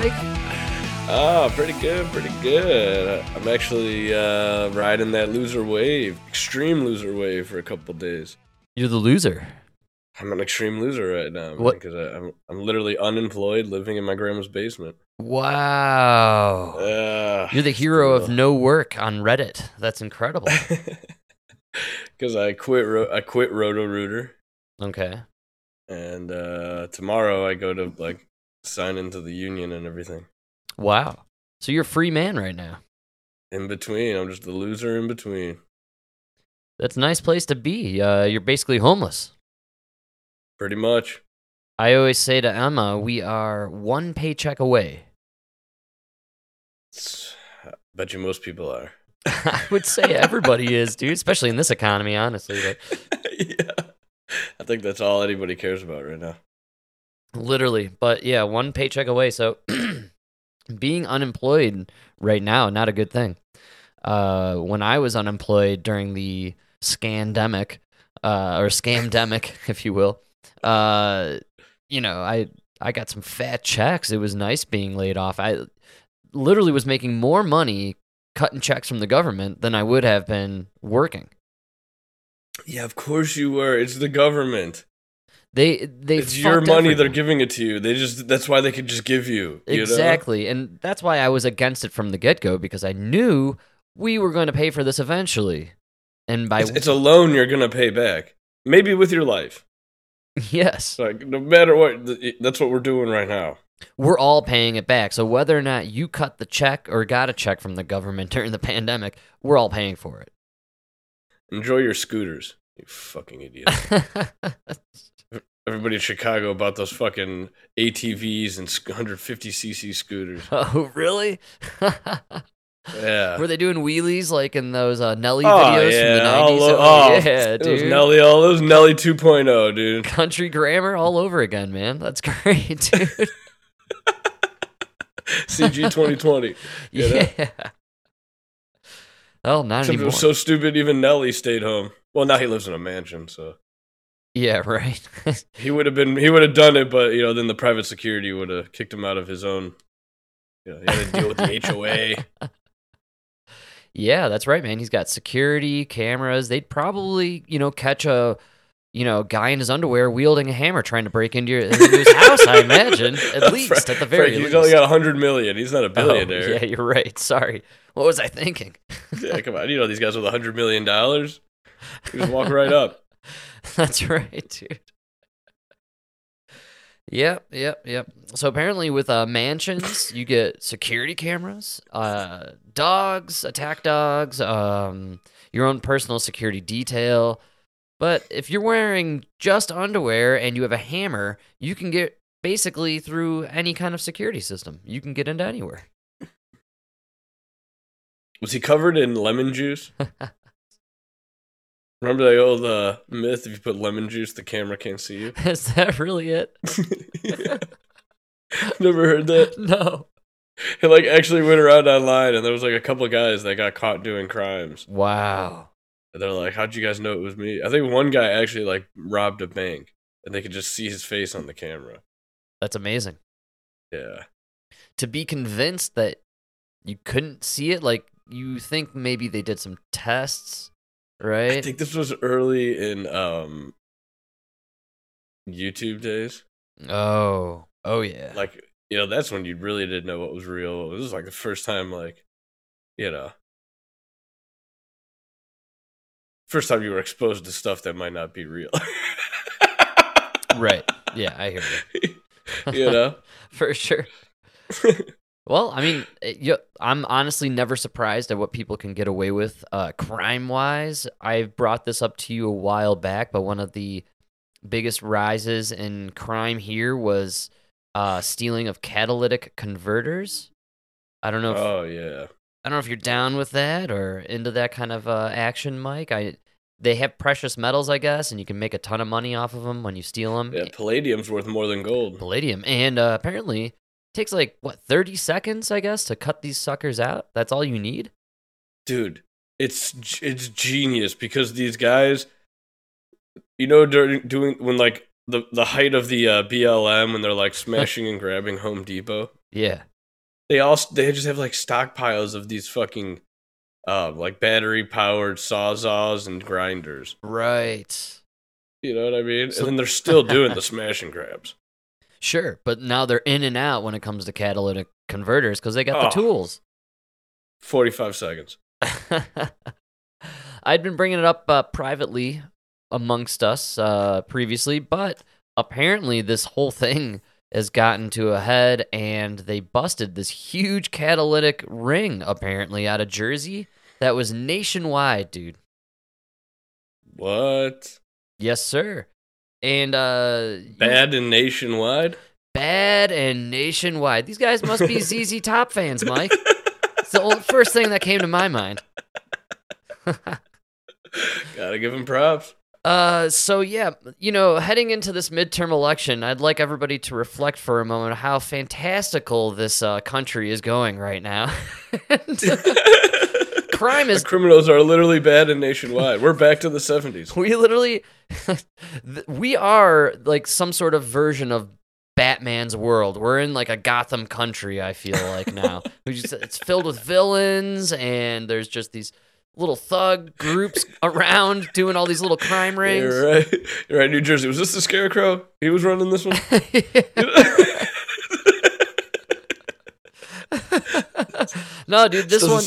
Mike? Oh, pretty good, pretty good. I'm actually uh, riding that loser wave, extreme loser wave, for a couple days. You're the loser. I'm an extreme loser right now because I'm I'm literally unemployed, living in my grandma's basement. Wow. Uh, You're the hero of no work on Reddit. That's incredible. because I quit. Ro- I quit Roto Rooter, Okay. and uh, tomorrow I go to like sign into the union and everything. Wow. So you're a free man right now. In between, I'm just a loser in between. That's a nice place to be. Uh, you're basically homeless. Pretty much. I always say to Emma, we are one paycheck away. I bet you most people are. I would say everybody is, dude, especially in this economy, honestly. Yeah. I think that's all anybody cares about right now. Literally, but yeah, one paycheck away. So being unemployed right now, not a good thing. Uh, when I was unemployed during the scandemic, uh, or scamdemic, if you will, uh, you know, I I got some fat checks. It was nice being laid off. I literally was making more money cutting checks from the government than I would have been working. Yeah, of course you were. It's the government. They they it's your money. They're giving it to you. They just that's why they could just give you. you know? Exactly. And that's why I was against it from the get go because I knew we were going to pay for this eventually. And by It's, it's a loan you're gonna pay back. Maybe with your life. yes, Like no matter what, that's what we're doing right now. we're all paying it back. So whether or not you cut the check or got a check from the government during the pandemic, we're all paying for it. Enjoy your scooters, you fucking idiot. It. Everybody in Chicago bought those fucking ATVs and 150cc scooters. oh, really? Yeah. Were they doing wheelies like in those uh, Nelly Oh, videos yeah. from the 90s? all oh, yeah, it was dude. Nelly, all those Nelly 2.0, dude. Country grammar all over again, man. That's great, dude. CG 2020. You know? yeah. Oh, not Except it anymore. was so stupid, even Nelly stayed home. Well, now he lives in a mansion, so yeah, right. he would have been he would have done it, but you know, then the private security would have kicked him out of his own. You know, he had to deal with the HOA. yeah, that's right, man. He's got security cameras. They'd probably, you know, catch a, you know, guy in his underwear wielding a hammer trying to break into, your, into his house. I imagine, at least, at the very Frank, least. he's only got hundred million. He's not a Oh, billionaire. yeah, you're right. Sorry. What was I thinking? yeah, come on. You know these guys with a hundred million dollars. You just walk right up. That's right, dude. Yep, yep, yep. So apparently, with uh, mansions, you get security cameras, uh, dogs, attack dogs, um, your own personal security detail. But if you're wearing just underwear and you have a hammer, you can get basically through any kind of security system. You can get into anywhere. Was he covered in lemon juice? Remember the old uh, myth: if you put lemon juice, the camera can't see you. Is that really it? Never heard that. no. It like actually went around online, and there was like a couple guys that got caught doing crimes. Wow. And they're like, "How'd you guys know it was me?" I think one guy actually like robbed a bank, and they could just see his face on the camera. That's amazing. Yeah, to be convinced that you couldn't see it like you think maybe they did some tests I think this was early in um YouTube days. oh oh yeah Like, you know, that's when you really didn't know what was real. This was like the first time, like, you know, first time you were exposed to stuff that might not be real. right yeah i hear you you know. for sure well i mean it- you, i'm honestly never surprised at what people can get away with uh, crime wise i've brought this up to you a while back but one of the biggest rises in crime here was uh, stealing of catalytic converters i don't know if Oh yeah. I don't know if you're down with that or into that kind of uh, action, Mike. I they have precious metals, I guess, and you can make a ton of money off of them when you steal them. Yeah, palladium's worth more than gold. Palladium, and uh, apparently takes like what 30 seconds, I guess, to cut these suckers out. That's all you need. dude it's it's genius because these guys you know during doing when like the the height of the uh, BLM when they're like smashing and grabbing Home Depot Yeah. They all they just have like stockpiles of these fucking uh like battery powered sawzalls and grinders. Right. You know what I mean? So- and then they're still doing the smash and grabs. Sure, but now they're in and out when it comes to catalytic converters because they got the Oh. tools. 45 seconds. I'd been bringing it up uh, privately amongst us uh, previously, but apparently this whole thing has gotten to a head, and they busted this huge catalytic ring apparently out of Jersey that was nationwide, dude. What? Yes, sir. And uh, Bad and nationwide? bad and nationwide. These guys must be ZZ Top fans, Mike. It's the old, first thing that came to my mind. Gotta give him props. Uh, so yeah, you know, heading into this midterm election, I'd like everybody to reflect for a moment how fantastical this uh, country is going right now. And, crime is criminals are literally bad and nationwide. We're back to the 70s. we literally we are like some sort of version of Batman's world. We're in like a Gotham country. I feel like now just it's filled with villains, and there's just these little thug groups around doing all these little crime rings. You're right. You're right. New Jersey. Was this the Scarecrow? He was running this one? no, dude, this So one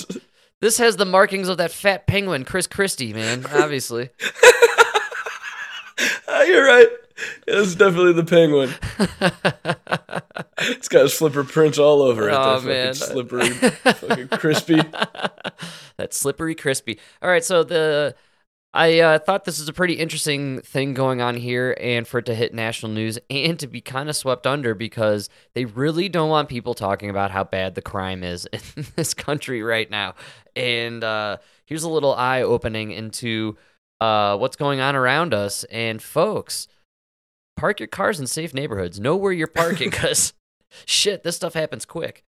this has the markings of that fat penguin, Chris Christie, man. Obviously. Ah, you're right. It's definitely the penguin. It's got his flipper prints all over it. Oh, that man. Fucking slippery, fucking crispy. that slippery crispy. All right, so the I uh, thought this is a pretty interesting thing going on here, and for it to hit national news and to be kind of swept under because they really don't want people talking about how bad the crime is in this country right now. And uh, here's a little eye opening into uh, what's going on around us. And folks, park your cars in safe neighborhoods. Know where you're parking because shit, this stuff happens quick.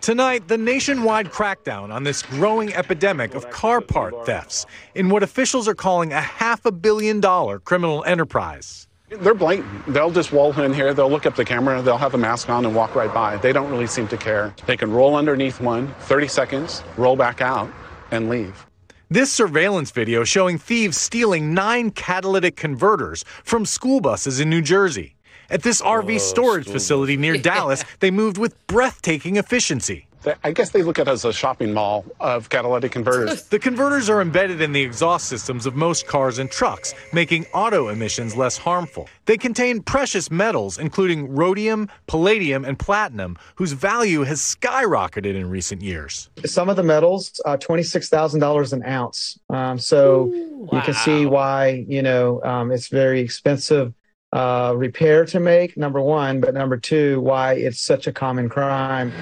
Tonight, the nationwide crackdown on this growing epidemic of car part thefts in what officials are calling a half a billion dollar criminal enterprise. They're blatant. They'll just roll in here, they'll look up the camera, they'll have a mask on and walk right by. They don't really seem to care. They can roll underneath one, 30 seconds, roll back out, and leave. This surveillance video showing thieves stealing nine catalytic converters from school buses in New Jersey. At this RV storage school facility near Dallas, they moved with breathtaking efficiency. I guess they look at it as a shopping mall of catalytic converters. The converters are embedded in the exhaust systems of most cars and trucks, making auto emissions less harmful. They contain precious metals, including rhodium, palladium, and platinum, whose value has skyrocketed in recent years. some of the metals uh, $26000 an ounce um, so you can see why you know um, it's very expensive uh, repair to make number one but number two why it's such a common crime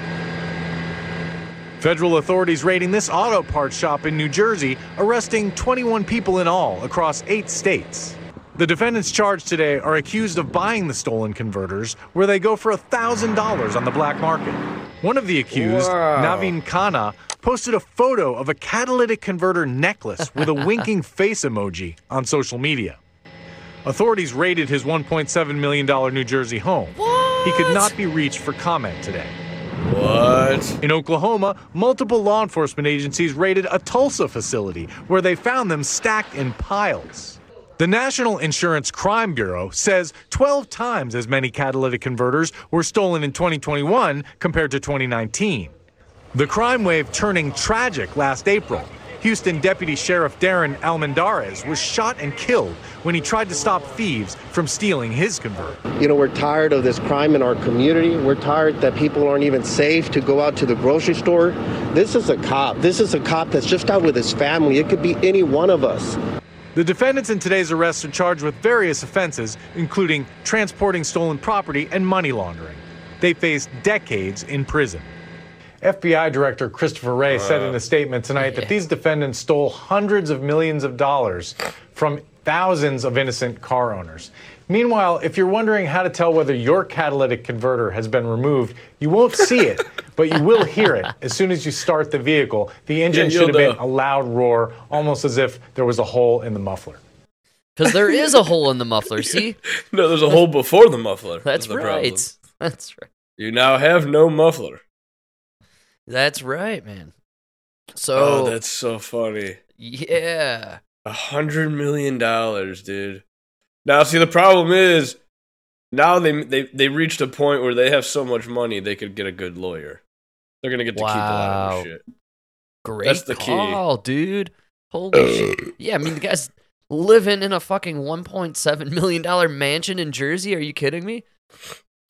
Federal authorities raiding this auto parts shop in New Jersey, arresting 21 people in all across eight states. The defendants charged today are accused of buying the stolen converters, where they go for $1,000 on the black market. One of the accused, Wow. Naveen Khanna, posted a photo of a catalytic converter necklace with a winking face emoji on social media. Authorities raided his $1.7 million New Jersey home. He could not be reached for comment today. What? In Oklahoma, multiple law enforcement agencies raided a Tulsa facility where they found them stacked in piles. The National Insurance Crime Bureau says 12 times as many catalytic converters were stolen in 2021 compared to 2019. The crime wave turning tragic last April. Houston Deputy Sheriff Darren Almendarez was shot and killed when he tried to stop thieves from stealing his converter. You know, we're tired of this crime in our community. We're tired that people aren't even safe to go out to the grocery store. This is a cop. This is a cop that's just out with his family. It could be any one of us. The defendants in today's arrest are charged with various offenses, including transporting stolen property and money laundering. They face decades in prison. FBI Director Christopher Wray said in a statement tonight that these defendants stole hundreds of millions of dollars from thousands of innocent car owners. Meanwhile, if you're wondering how to tell whether your catalytic converter has been removed, you won't see it, but you will hear it as soon as you start the vehicle. The engine Yeah, should have you'll been a loud roar, almost as if there was a hole in the muffler. Because there is a hole in the muffler. See, No, there's a hole before the muffler. that's the right. problem. That's right. You now have no muffler. That's right, man. So Oh, So that's so funny. yeah, A hundred million dollars, dude. Now, see, the problem is now they they they reached a point where they have so much money they could get a good lawyer. They're gonna get to keep a lot of shit. great That's the key. call, dude. Holy shit. Yeah, I mean the guy's living in a fucking 1.7 million dollar mansion in Jersey. Are you kidding me?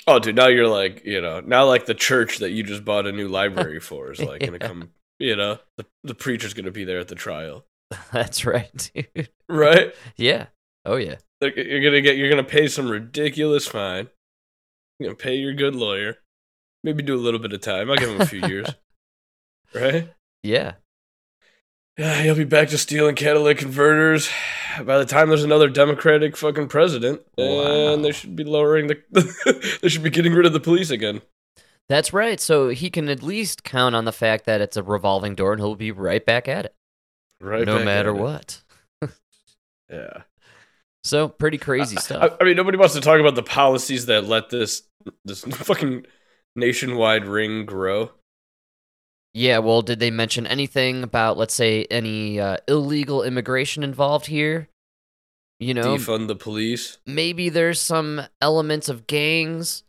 Oh, dude, now you're like, you know, now like the church that you just bought a new library for is like gonna come. You know, the the preacher's gonna be there at the trial, That's right, dude. right? Yeah. Oh yeah. You're gonna get, you're gonna pay some ridiculous fine. You're gonna pay your good lawyer. Maybe do a little bit of time. I'll give him a few years, right? Yeah. Yeah, he'll be back to stealing catalytic converters by the time there's another Democratic fucking president, and they should be lowering the. they should be getting rid of the police again. That's right. So he can at least count on the fact that it's a revolving door and he'll be right back at it. Right, no back matter at it. what. Yeah, So pretty crazy I, stuff. I mean, nobody wants to talk about the policies that let this this fucking nationwide ring grow. Yeah, well, did they mention anything about, let's say, any uh, illegal immigration involved here? You know, Defund the police. maybe there's some elements of gangs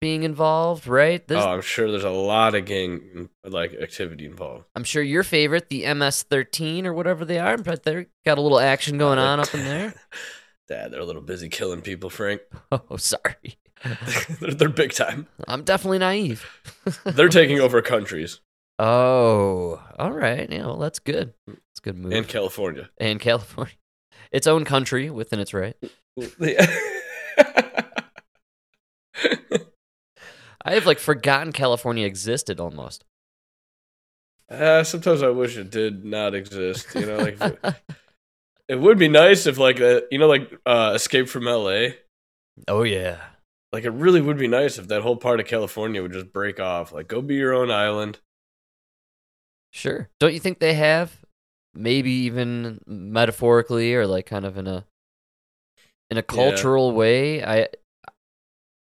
being involved, right? This, oh, I'm sure there's a lot of gang like activity involved. I'm sure your favorite, the MS-13 or whatever they are, but they got a little action going on up in there. Dad, they're a little busy killing people, Frank. Oh, sorry. they're, they're big time. I'm definitely naive. They're taking over countries Oh, all right. Yeah, well, that's good. It's a good move. in California. and California, its own country within its right. I have like forgotten California existed almost. uh, sometimes I wish it did not exist. You know, like it, it would be nice if like uh you know like uh, Escape from L.A. oh yeah. Like it really would be nice if that whole part of California would just break off. Like go be your own island. Sure. Don't you think they have? Maybe even metaphorically or like kind of in a in a cultural way. I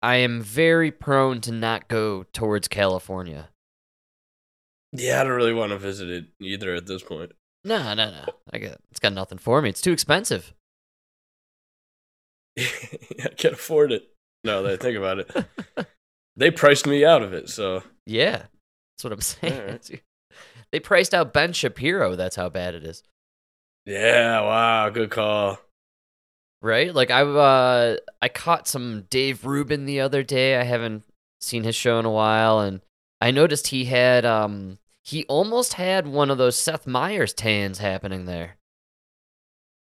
I am very prone to not go towards California. Yeah, I don't really want to visit it either at this point. No, no, no. I got it's got nothing for me. It's too expensive. I can't afford it. No, that think about it. They priced me out of it, so Yeah. That's what I'm saying. Alright. They priced out Ben Shapiro. That's how bad it is. yeah. Wow, good call. Right? Like I uh I caught some Dave Rubin the other day. I haven't seen his show in a while and I noticed he had um he almost had one of those Seth Meyers tans happening there.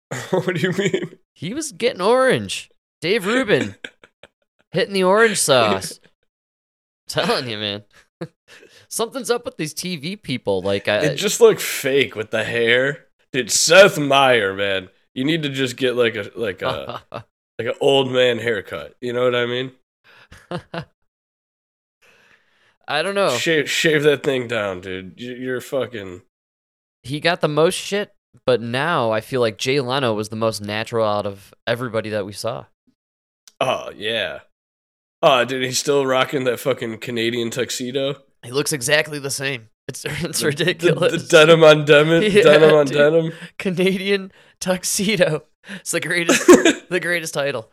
what do you mean? He was getting orange. Dave Rubin hitting the orange sauce. telling you, man. Something's up with these TV people. Like I It just looked fake with the hair. Dude, Seth Meyer, man. You need to just get like a like a like an old man haircut. You know what I mean? I don't know. Shave shave that thing down, dude. You- You're fucking. he got the most shit, but now I feel like Jay Leno was the most natural out of everybody that we saw. Oh yeah. Oh, dude, he's still rocking that fucking Canadian tuxedo. He looks exactly the same. It's it's ridiculous. The, the denim on denim, Yeah, denim on dude. denim. Canadian tuxedo. It's the greatest the greatest title.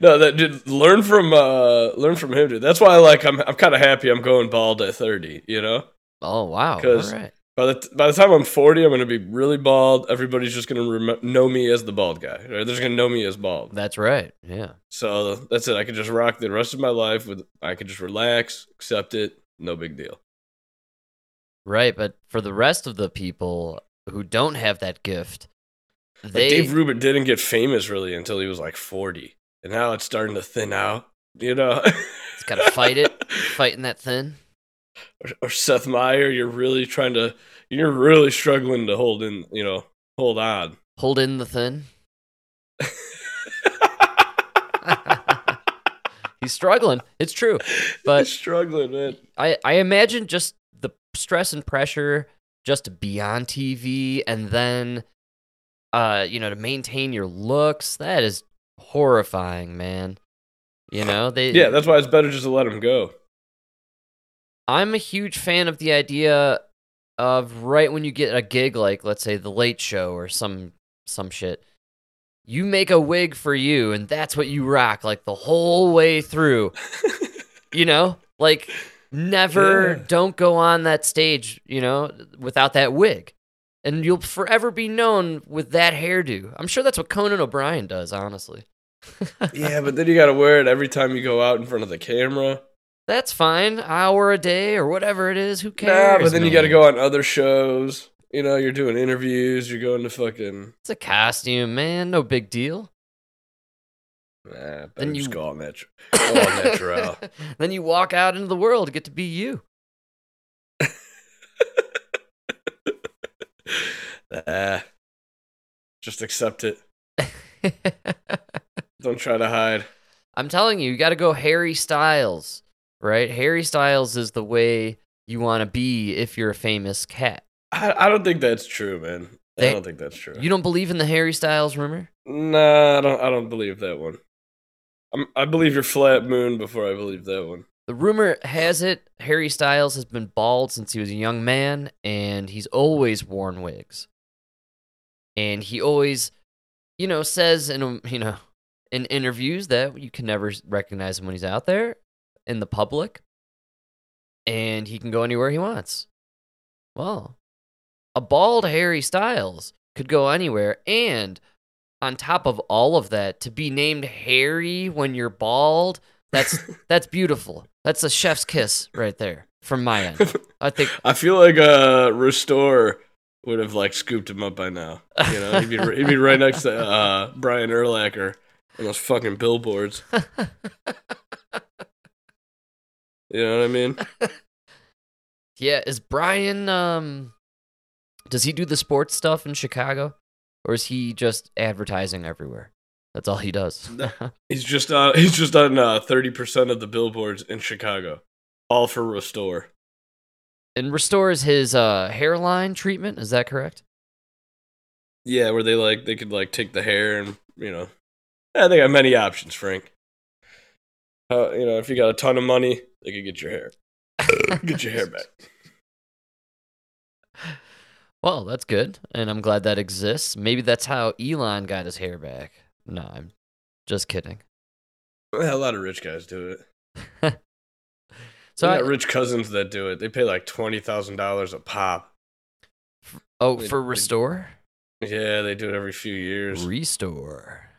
no, that dude. Learn from uh, learn from him, dude. That's why, like, I'm I'm kind of happy I'm going bald at 30. You know, oh wow. All 'Cause- right. By the t- by the time I'm 40, I'm gonna be really bald. Everybody's just gonna rem- know me as the bald guy. Right? They're just gonna know me as bald. That's right. Yeah. So that's it. I could just rock the rest of my life with. I could just relax, accept it. No big deal. Right, but for the rest of the people who don't have that gift, Like they Dave Rubin didn't get famous really until he was like 40, and now it's starting to thin out. You know, it's got to fight it, fighting that thin. Or, or Seth Meyer, you're really trying to, you're really struggling to hold in, you know, hold on. Hold in the thin. He's struggling. It's true. But He's struggling, man. I, I imagine just the stress and pressure just to be on TV and then uh, you know, to maintain your looks. That is horrifying, man. You know, they Yeah, that's why it's better just to let them go. I'm a huge fan of the idea of right when you get a gig like let's say the late show or some some shit. You make a wig for you and that's what you rock like the whole way through. you know? Like never Yeah. don't go on that stage, you know, without that wig. And you'll forever be known with that hairdo. I'm sure that's what Conan O'Brien does, honestly. yeah, but then you gotta wear it every time you go out in front of the camera. That's fine. Hour a day or whatever it is. Who cares? Nah, but then you gotta go on other shows. You know, you're doing interviews. You're going to fucking. It's a costume, man. No big deal. Nah, Then just you- go all natural. Go all natural. then you walk out into the world, to get to be you. Ah, just accept it. Don't try to hide. I'm telling you, you got to go Harry Styles, right? Harry Styles is the way you want to be if you're a famous cat. I, I don't think that's true, man. They- I don't think that's true. You don't believe in the Harry Styles rumor? Nah, I don't. I don't believe that one. I'm, I believe your flat moon before I believe that one. The rumor has it Harry Styles has been bald since he was a young man, and he's always worn wigs. And he always, you know, says in you know in interviews that you can never recognize him when he's out there in the public, and he can go anywhere he wants. Well, a bald Harry Styles could go anywhere, and on top of all of that, to be named Harry when you're bald, that's that's beautiful. That's a chef's kiss right there from my end. I think I feel like uh, Restore would have like scooped him up by now. You know, he'd be he'd be right next to uh, Brian Urlacher on those fucking billboards. You know what I mean? yeah, is Brian um does he do the sports stuff in Chicago or is he just advertising everywhere? That's all he does. He's just on he's just on uh, thirty percent of the billboards in Chicago, all for Restore. and restores his uh hairline treatment, is that correct? Yeah, where they like they could like take the hair and you know, yeah, they have many options, Frank. Uh, you know, if you got a ton of money, they could get your hair, get your hair back. Well, that's good, and I'm glad that exists. Maybe that's how Elon got his hair back. No, I'm just kidding. A lot of rich guys do it. So I got rich cousins that do it. They pay like twenty thousand dollars a pop. oh, they- for they- restore, Yeah, they do it every few years. restore.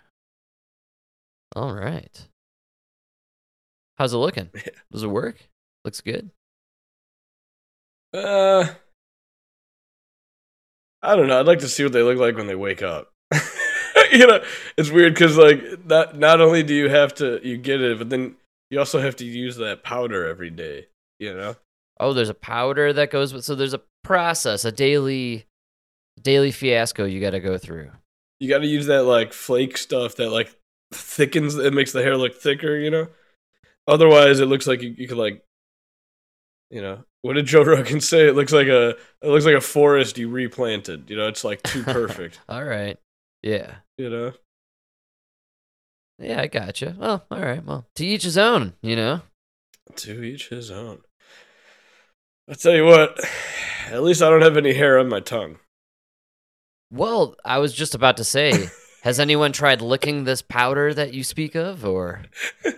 All right. How's it looking? Does it work? Looks good. Uh, I don't know. I'd like to see what they look like when they wake up. you know, it's weird because like that. not only do you have to you get it, but then you also have to use that powder every day. You know, Oh, there's a powder that goes with. So there's a process, a daily, daily fiasco you got to go through. you got to use that like flake stuff that like thickens. It makes the hair look thicker. You know, otherwise it looks like you, you could like, you know, what did Joe Rogan say? It looks like a it looks like a forest you replanted. You know, it's like too perfect. All right. Yeah. you know. Yeah, I gotcha. Well, all right. Well, to each his own, you know? To each his own. I tell you what, at least I don't have any hair on my tongue. Well, I was just about to say, has anyone tried licking this powder that you speak of? Or.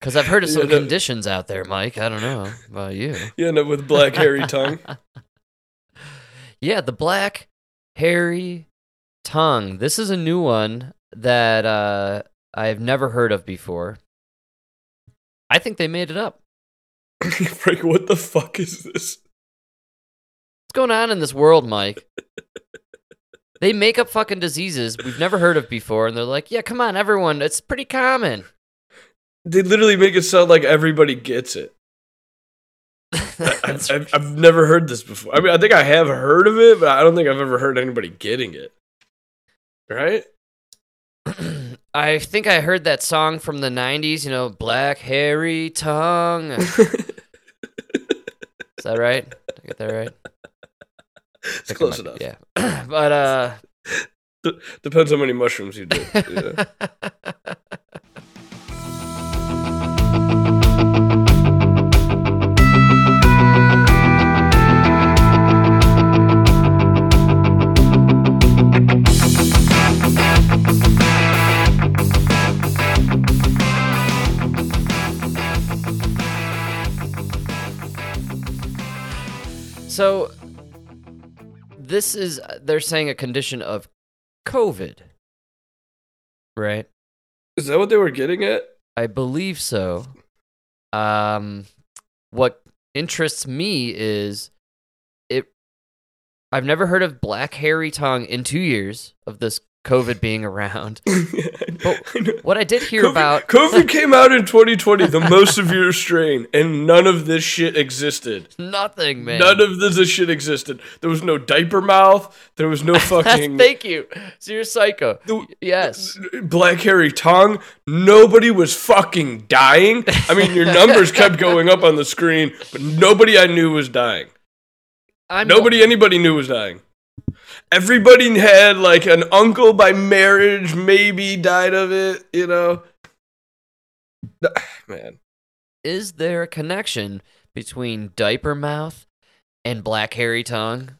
Because I've heard of some conditions out there, Mike. I don't know about you. You end up with black hairy tongue. yeah, the black, hairy tongue. This is a new one that uh, I've never heard of before. I think they made it up. Frank, what the fuck is this? What's going on in this world, Mike? they make up fucking diseases we've never heard of before, and they're like, yeah, come on, everyone, it's pretty common. They literally make it sound like everybody gets it. I've, I've, I've never heard this before. I mean, I think I have heard of it, but I don't think I've ever heard anybody getting it. Right? I think I heard that song from the 90s, you know, Black Hairy Tongue. Is that right? Did I get that right? it's close enough. Yeah. but uh depends how many mushrooms you do. Yeah. So this is they're saying a condition of COVID. Right? Is that what they were getting at? I believe so. Um, what interests me is it. I've never heard of black hairy tongue in two years of this COVID being around. But What I did hear COVID, about COVID came out in 2020, the most severe strain, and none of this shit existed. nothing, man. None of this shit existed. There was no diaper mouth. There was no fucking Thank you. So you're psycho. The- yes. black hairy tongue. Nobody was fucking dying. I mean, your numbers kept going up on the screen, but nobody I knew was dying. I'm Nobody anybody knew was dying. Everybody had like an uncle by marriage, maybe died of it, you know. Man. Is there a connection between diaper mouth and black hairy tongue?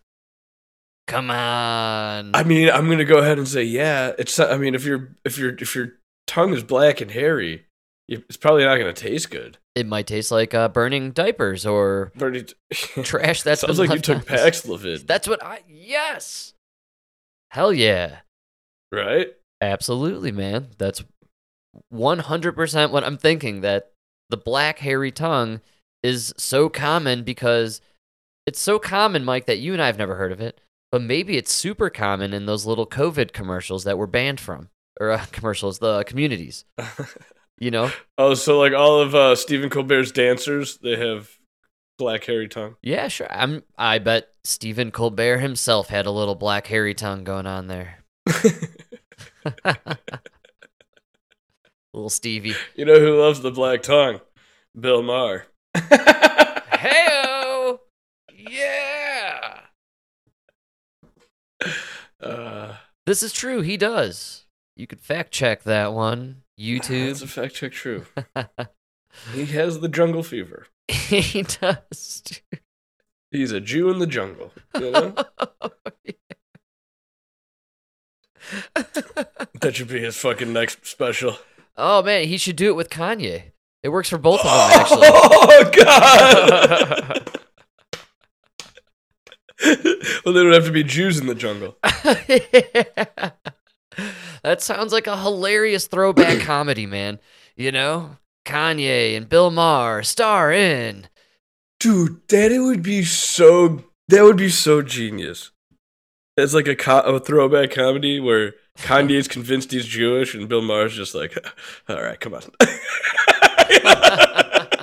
Come on. I mean, I'm gonna go ahead and say, yeah. It's. I mean, if your if your if your tongue is black and hairy, it's probably not gonna taste good. it might taste like uh, burning diapers or Bernie, trash that's sounds like you took Paxlovid, That's what I. Yes. Hell yeah. right? Absolutely, man. That's 100% what I'm thinking that the black hairy tongue is so common because it's so common, Mike, that you and I have never heard of it, but maybe it's super common in those little COVID commercials that we're banned from, or uh, commercials, the communities. You know? Oh, so like all of uh, Stephen Colbert's dancers, they have black hairy tongue. Yeah, sure. I'm. I bet Stephen Colbert himself had a little black hairy tongue going on there. little Stevie. you know who loves the black tongue? Bill Maher. Heyo! Yeah. Uh, This is true. He does. You could fact check that one. YouTube. That's a fact check. True. he has the jungle fever. he does. He's a Jew in the jungle. You know that should be his fucking next special. oh man, he should do it with Kanye. It works for both of them actually. Oh God! well, they don't have to be Jews in the jungle. that sounds like a hilarious throwback comedy, man. You know, Kanye and Bill Maher star in. Dude, that it would be so. That would be so genius. It's like a, co- a throwback comedy where Kanye's convinced he's Jewish and Bill Maher's just like, all right, come on.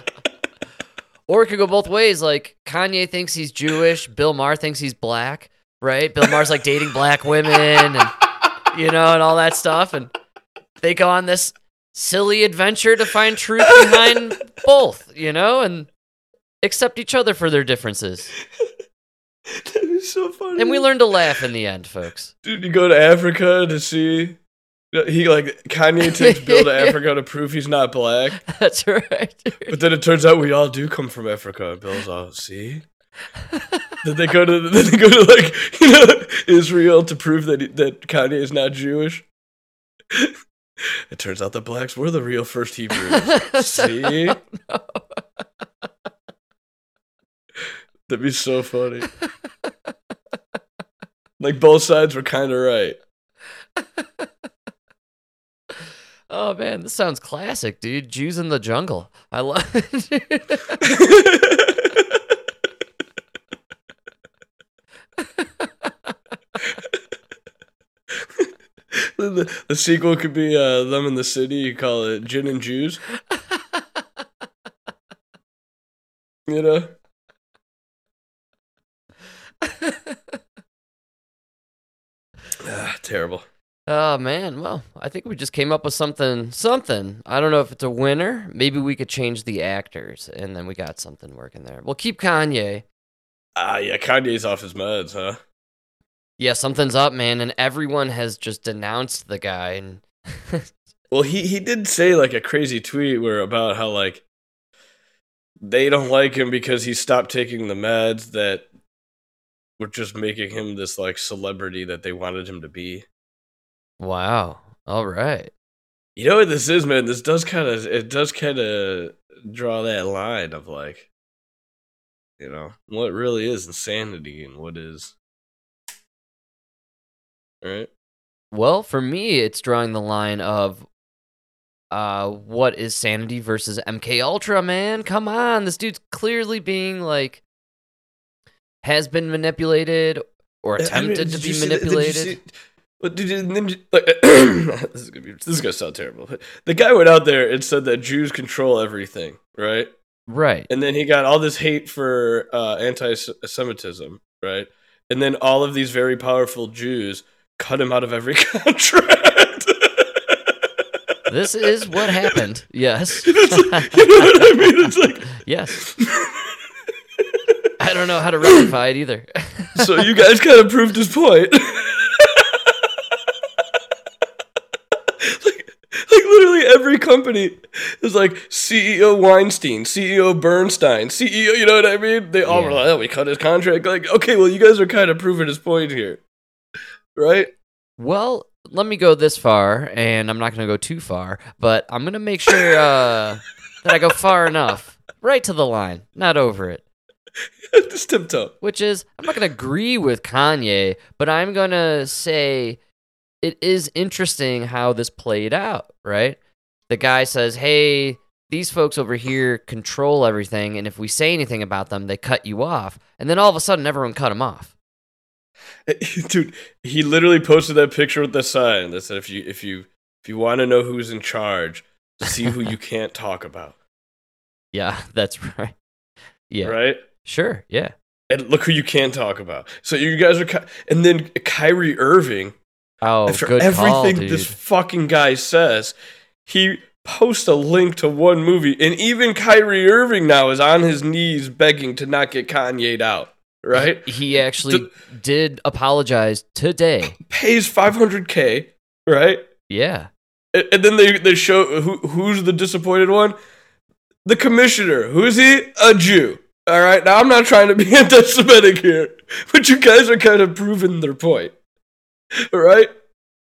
Or it could go both ways. Like Kanye thinks he's Jewish, Bill Maher thinks he's black, right? Bill Maher's like dating black women and you know, and all that stuff. And they go on this silly adventure to find truth behind both, you know, and accept each other for their differences. that is so funny. And we learn to laugh in the end, folks. Dude, you go to Africa to see. Uh, he like Kanye takes Bill to Africa to prove he's not black, That's right. but then it turns out we all do come from Africa. Bill's all see. then they go to then they go to like you know Israel to prove that he- that Kanye is not Jewish. It turns out the blacks were the real first Hebrews. see, that'd be so funny. Like both sides were kind of right. Oh man, this sounds classic, dude. Jews in the jungle. I love it. the, the, sequel could be uh, them in the city. You call it Gin and Jews. You know, ah, terrible. Oh man, well, I think we just came up with something something. I don't know if it's a winner. Maybe we could change the actors and then we got something working there. We'll keep Kanye. Ah, yeah, Kanye's off his meds, huh? Yeah, something's up, man, and everyone has just denounced the guy and Well, he he did say like a crazy tweet where about how like they don't like him because he stopped taking the meds that were just making him this like celebrity that they wanted him to be. wow. All right. You know what this is, man? This does kind of it does kind of draw that line of like you know, what really is insanity and what is right? Well, for me, it's drawing the line of uh what is sanity versus MK Ultra, man? Come on, this dude's clearly being like has been manipulated or I mean, attempted to be you see did you manipulated. see- But dude, like, this is gonna be this is gonna sound terrible. But the guy went out there and said that Jews control everything, right? right. And then he got all this hate for uh, anti-Semitism, right? And then all of these very powerful Jews cut him out of every contract. This is what happened. Yes. Like- you know what I mean? It's like yes. I don't know how to rectify it either. so you guys kind of proved his point. like, like literally every company is like CEO Weinstein, CEO Bernstein, CEO. You know what I mean? They all were like, "Oh, we cut his contract." Like, okay, well, you guys are kind of proving his point here, right? Well, let me go this far, and I'm not going to go too far, but I'm going to make sure uh, that I go far enough, right to the line, not over it. Just tiptoe. Which is, I'm not going to agree with Kanye, but I'm going to say it is interesting how this played out, right? The guy says, hey, these folks over here control everything, and if we say anything about them, they cut you off. And then all of a sudden, everyone cut him off. Dude, he literally posted that picture with the sign that said, "If you if you if you want to know who's in charge, see who you can't talk about." Yeah, that's right. Yeah, Right? sure, yeah. And look who you can talk about. So you guys are, and then Kyrie Irving. Oh, after good everything call, dude. this fucking guy says, he posts a link to one movie, and even Kyrie Irving now is on his knees begging to not get Kanye'd out. Right? He actually did apologize today. Pays 500k. Right? Yeah. And, and then they they show who who's the disappointed one. The commissioner. Who is he? A Jew. All right. Now I'm not trying to be anti-Semitic here, but you guys are kind of proving their point. All right.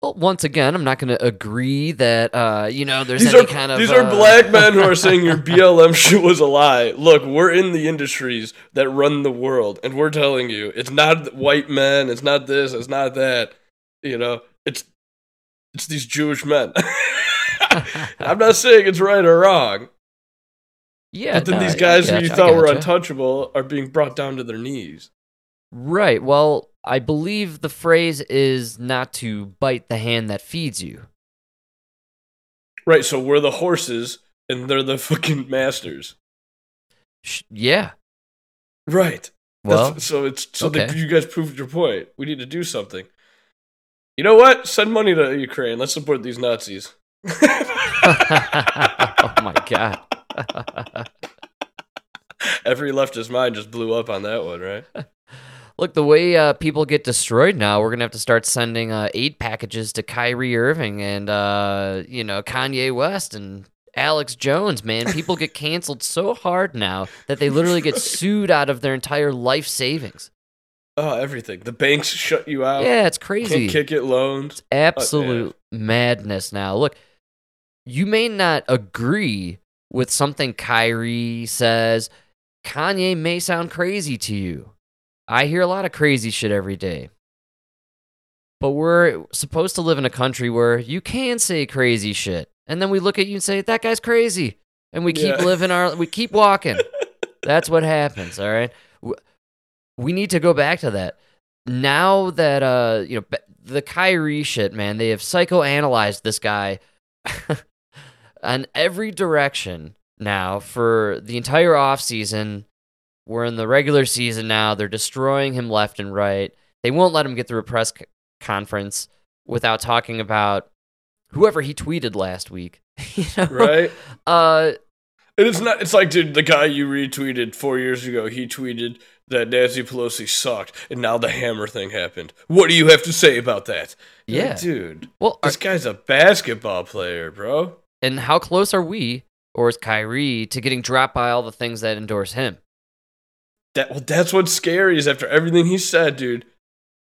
Well, once again, I'm not going to agree that uh, you know there's these any are kind of these are uh, black men who are saying your BLM shit was a lie. Look, we're in the industries that run the world, and we're telling you it's not white men, it's not this, it's not that. You know, it's it's these Jewish men. I'm not saying it's right or wrong, yeah. but then no, these guys who you thought were untouchable are being brought down to their knees. Right. Well, I believe the phrase is not to bite the hand that feeds you. Right. So we're the horses, and they're the fucking masters. Sh- yeah. Right. Well, That's- so it's so that okay. you guys proved your point. We need to do something. You know what? Send money to Ukraine. Let's support these Nazis. oh my god. Every leftist mind just blew up on that one, right? Look, the way uh, people get destroyed now, we're gonna have to start sending uh, aid packages to Kyrie Irving and uh, you know Kanye West and Alex Jones. Man, people get canceled so hard now that they literally get sued out of their entire life savings. Oh, everything. The banks shut you out. Yeah, it's crazy. Can't kick it loans. absolute madness now. Look, you may not agree with something Kyrie says. Kanye may sound crazy to you. I hear a lot of crazy shit every day. But we're supposed to live in a country where you can say crazy shit. And then we look at you and say, that guy's crazy. And we keep Yeah. living our, we keep walking. That's what happens, all right? We need to go back to that. Now that, uh, you know, the Kyrie shit, man, they have psychoanalyzed this guy on every direction now for the entire offseason. We're in the regular season now. They're destroying him left and right. They won't let him get through a press c- conference without talking about whoever he tweeted last week. you know? Right? Uh, And it's not. It's like, dude, the guy you retweeted four years ago. He tweeted that Nancy Pelosi sucked, and now the hammer thing happened. What do you have to say about that? Like, Yeah. dude. Well, are, This guy's a basketball player, bro. and how close are we, or is Kyrie, to getting dropped by all the things that endorse him? That well, that's what's scary is after everything he said, dude.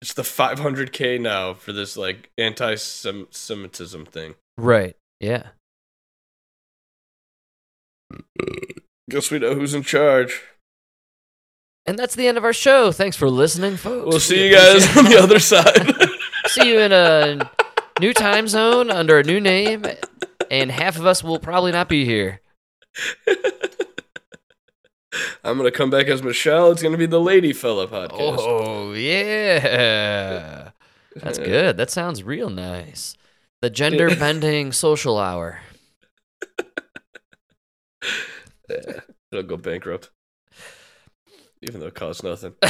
It's the 500k now for this like anti-Semitism thing. Right. Yeah. Guess we know who's in charge. And that's the end of our show. Thanks for listening, folks. We'll see you guys on the other side. See you in a new time zone under a new name, and half of us will probably not be here. I'm gonna come back as Michelle. It's gonna be the Lady Fella podcast. Oh yeah, that's good. That sounds real nice. The gender bending social hour. It'll go bankrupt. Even though it costs nothing.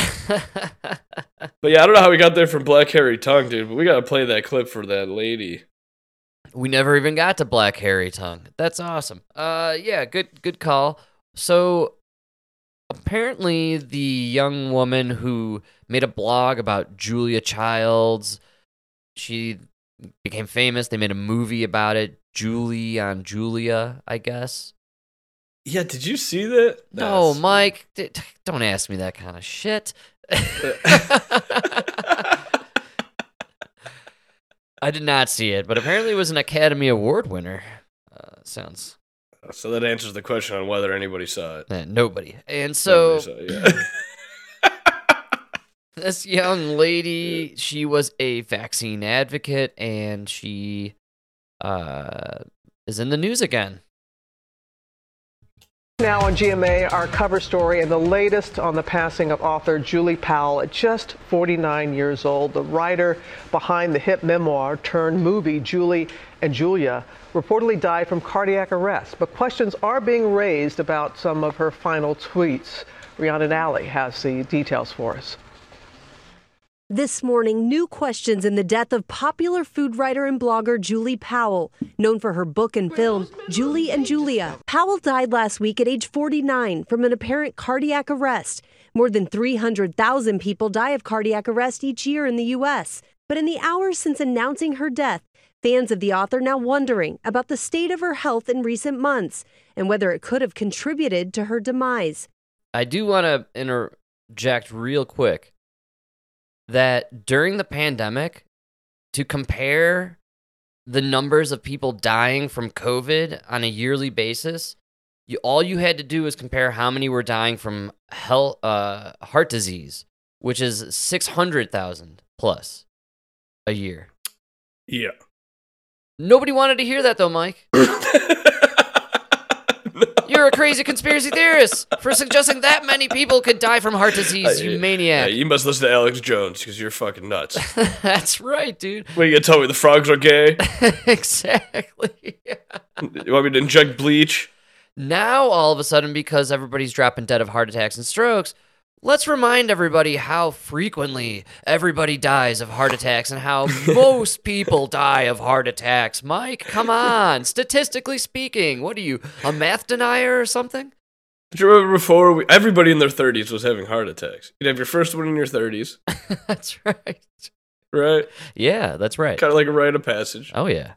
But yeah, I don't know how we got there from Black Hairy Tongue, dude, but we gotta play that clip for that lady. we never even got to Black Hairy Tongue. That's awesome. Uh, yeah, good good call. So apparently, the young woman who made a blog about Julia Childs, she became famous. They made a movie about it. Julie on Julia, I guess. Yeah, did you see that? No, Mike, d- d- don't ask me that kind of shit. I did not see it, but apparently it was an Academy Award winner. Uh, sounds So that answers the question on whether anybody saw it. eh, nobody. And so Nobody it, yeah. this young lady, she was a vaccine advocate, and she uh, is in the news again. Now on GMA, our cover story and the latest on the passing of author Julie Powell at just 49 years old. The writer behind the hit memoir turned movie Julie and Julia reportedly died from cardiac arrest, but questions are being raised about some of her final tweets. Rhiannon Ally has the details for us. This morning, new questions in the death of popular food writer and blogger Julie Powell, known for her book and film, Julie and Julia. Powell died last week at age 49 from an apparent cardiac arrest. More than 300,000 people die of cardiac arrest each year in the U.S. But in the hours since announcing her death, fans of the author now wondering about the state of her health in recent months and whether it could have contributed to her demise. I do want to interject real quick that during the pandemic, to compare the numbers of people dying from COVID on a yearly basis, you, all you had to do was compare how many were dying from uh, heart disease, which is 600,000 plus a year. yeah. Nobody wanted to hear that though, Mike. You're a crazy conspiracy theorist for suggesting that many people could die from heart disease, you Yeah, maniac. you must listen to Alex Jones because you're fucking nuts. That's right, dude. what, you gonna tell me the frogs are gay? exactly. You want me to inject bleach? Now, all of a sudden, because everybody's dropping dead of heart attacks and strokes, let's remind everybody how frequently everybody dies of heart attacks and how most people die of heart attacks. Mike, come on. Statistically speaking, what are you, a math denier or something? Do you remember before we, everybody in their 30s was having heart attacks? You'd have your first one in your 30s, That's right. right? Yeah, that's right. Kind of like a rite of passage. Oh, yeah.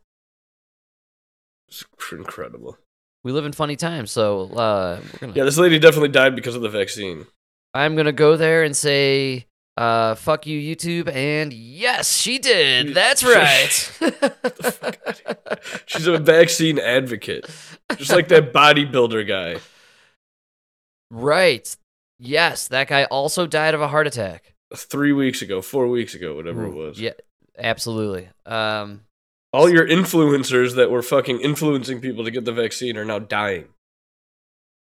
It's incredible. We live in funny times, so uh, we're gonna. Yeah, this lady definitely died because of the vaccine. I'm gonna go there and say, uh, "Fuck you, YouTube," and yes, she did. That's right. She's a vaccine advocate, just like that bodybuilder guy. right. Yes, that guy also died of a heart attack. Three weeks ago, four weeks ago, whatever it was. Yeah, absolutely. Um, All your influencers that were fucking influencing people to get the vaccine are now dying.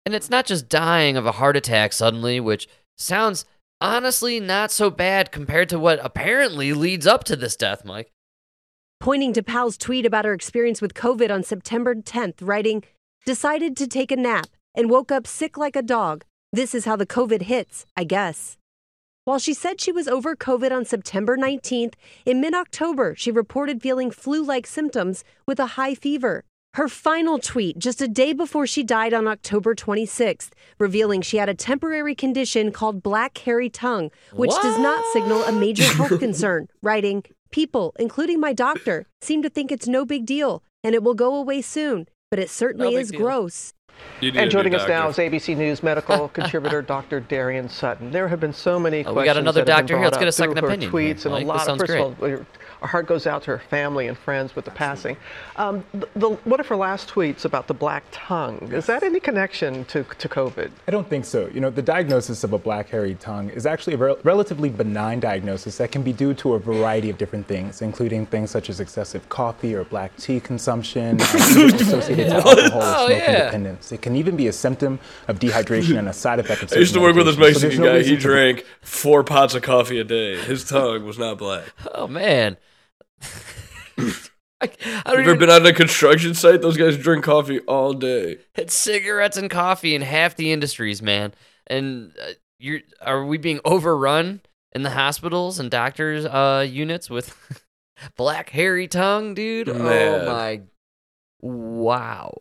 and it's not just dying of a heart attack suddenly, which sounds honestly not so bad compared to what apparently leads up to this death, Mike. pointing to Powell's tweet about her experience with COVID on September 10th, writing, Decided to take a nap and woke up sick like a dog. This is how the COVID hits, I guess. While she said she was over COVID on September 19th, in mid October, she reported feeling flu like symptoms with a high fever. Her final tweet just a day before she died on October 26th, revealing she had a temporary condition called black hairy tongue, which does not signal a major health concern, writing, People, including my doctor, seem to think it's no big deal and it will go away soon, but it certainly big is deal. gross. You need a And joining us now is. ABC News medical contributor Dr. Darien Sutton. There have been so many Oh, questions. we got another that have been doctor here. Let's brought get a second her opinion here, Tweets and Mike. a This lot of. sounds First of all, our- our heart goes out to her family and friends with the passing. Um, the, the, one of her last tweets about the black tongue is that any connection to to COVID? I don't think so. You know, the diagnosis of a black hairy tongue is actually a rel- relatively benign diagnosis that can be due to a variety of different things, including things such as excessive coffee or black tea consumption, associated to alcohol or Oh, smoking yeah. dependence. It can even be a symptom of dehydration and a side effect of I used to work with this medications. So Mexican no guy. He drank four pots of coffee a day. His tongue was not black. Oh man. I, I ever even, been on a construction site? Those guys drink coffee all day. it's cigarettes and coffee in half the industries, man. And uh, you're are we being overrun in the hospitals and doctors uh units with black hairy tongue, dude? Man. Oh my wow.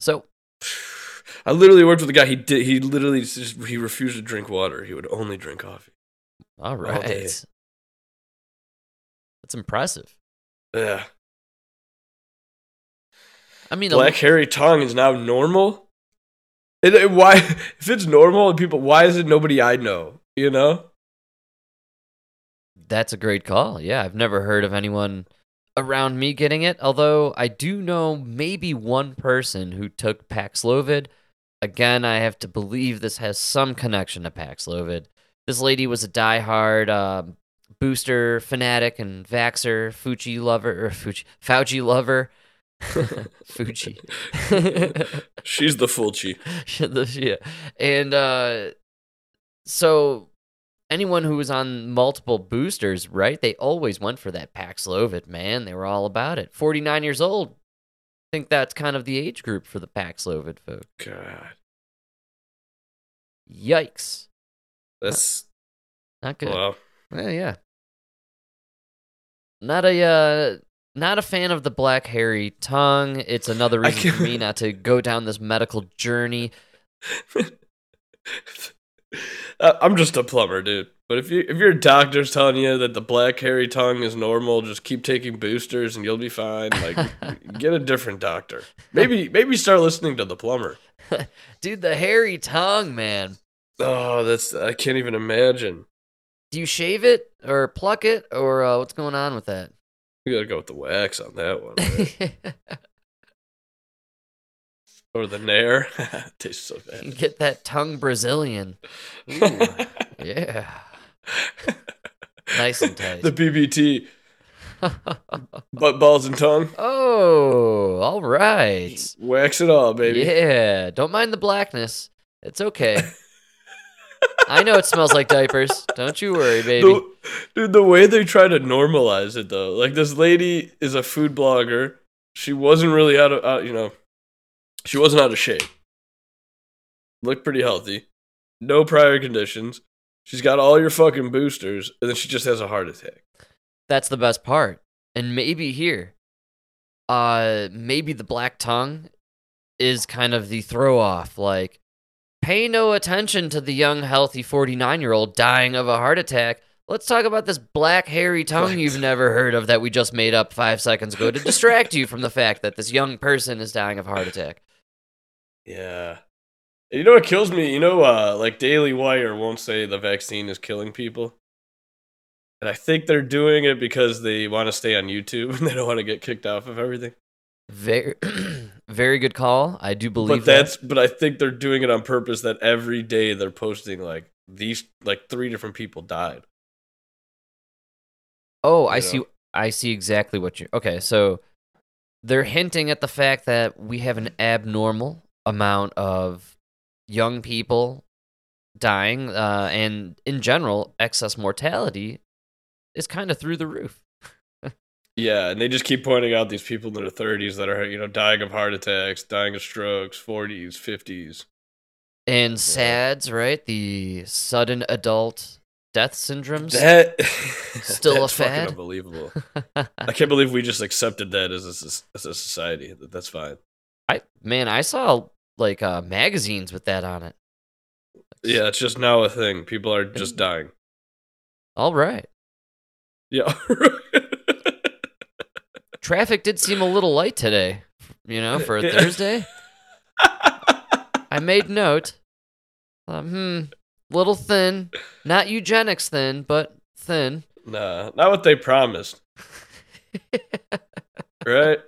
So I literally worked with a guy. He did. He literally just he refused to drink water. He would only drink coffee. all right. That's impressive. Yeah. I mean, Black hairy tongue is now normal. It, it- why? If it's normal and people, why is it nobody I know? You know. That's a great call. Yeah, I've never heard of anyone around me getting it. Although I do know maybe one person who took Paxlovid. Again, I have to believe this has some connection to Paxlovid. This lady was a diehard um, booster fanatic and vaxer, Fuji lover or Fuji Fauci lover. Fuji. She's the Fulci. yeah. And uh, so anyone who was on multiple boosters, right? They always went for that Paxlovid, man. They were all about it. 49 years old. I think that's kind of the age group for the Paxlovid folk. God, Yikes. that's Not good. wow. Well, yeah. Not a uh not a fan of the black hairy tongue. It's another reason for me not to go down this medical journey. Uh, I'm just a plumber, dude. But if you if your doctor's telling you that the black hairy tongue is normal, just keep taking boosters and you'll be fine. Like, get a different doctor. Maybe maybe start listening to the plumber. Dude, the hairy tongue, man. Oh, that's I can't even imagine. Do you shave it or pluck it or uh, what's going on with that? We gotta go with the wax on that one. right? or the nair. Tastes so bad. Get that tongue Brazilian. Ooh, yeah. Nice and tight. the BBT, butt balls and tongue. oh, all right. Wax it all, baby. Yeah, don't mind the blackness. It's okay. I know it smells like diapers. Don't you worry, baby. The, dude, the way they try to normalize it though, like this lady is a food blogger. She wasn't really out of, out, you know, she wasn't out of shape. Looked pretty healthy, no prior conditions. She's got all your fucking boosters, and then she just has a heart attack. That's the best part. And maybe here, uh, maybe the black tongue is kind of the throw off. Like, pay no attention to the young, healthy 49 year old dying of a heart attack. Let's talk about this black, hairy tongue you've never heard of that we just made up five seconds ago to distract you from the fact that this young person is dying of a heart attack. Yeah. You know what kills me? You know, uh, like Daily Wire won't say the vaccine is killing people. And I think they're doing it because they want to stay on YouTube and they don't want to get kicked off of everything. Very, very good call. I do believe but that's but I think they're doing it on purpose that every day they're posting like these like three different people died. Oh, I you see. I see exactly what you're. Okay, so they're hinting at the fact that we have an abnormal amount of young people dying, uh, and in general, excess mortality is kind of through the roof. Yeah, and they just keep pointing out these people in their thirties that are, you know, dying of heart attacks, dying of strokes, forties, fifties. And SADS, right? The sudden adult death syndromes That Still a fad? Unbelievable. I can't believe we just accepted that as a, as a society. That that's fine. I man, I saw like uh, magazines with that on it. Yeah, it's just now a thing. People are just dying. All right. Yeah. Traffic did seem a little light today, you know, for a. Thursday. I made note. Um, hmm, little thin, not eugenics thin, but thin. nah, not what they promised. right?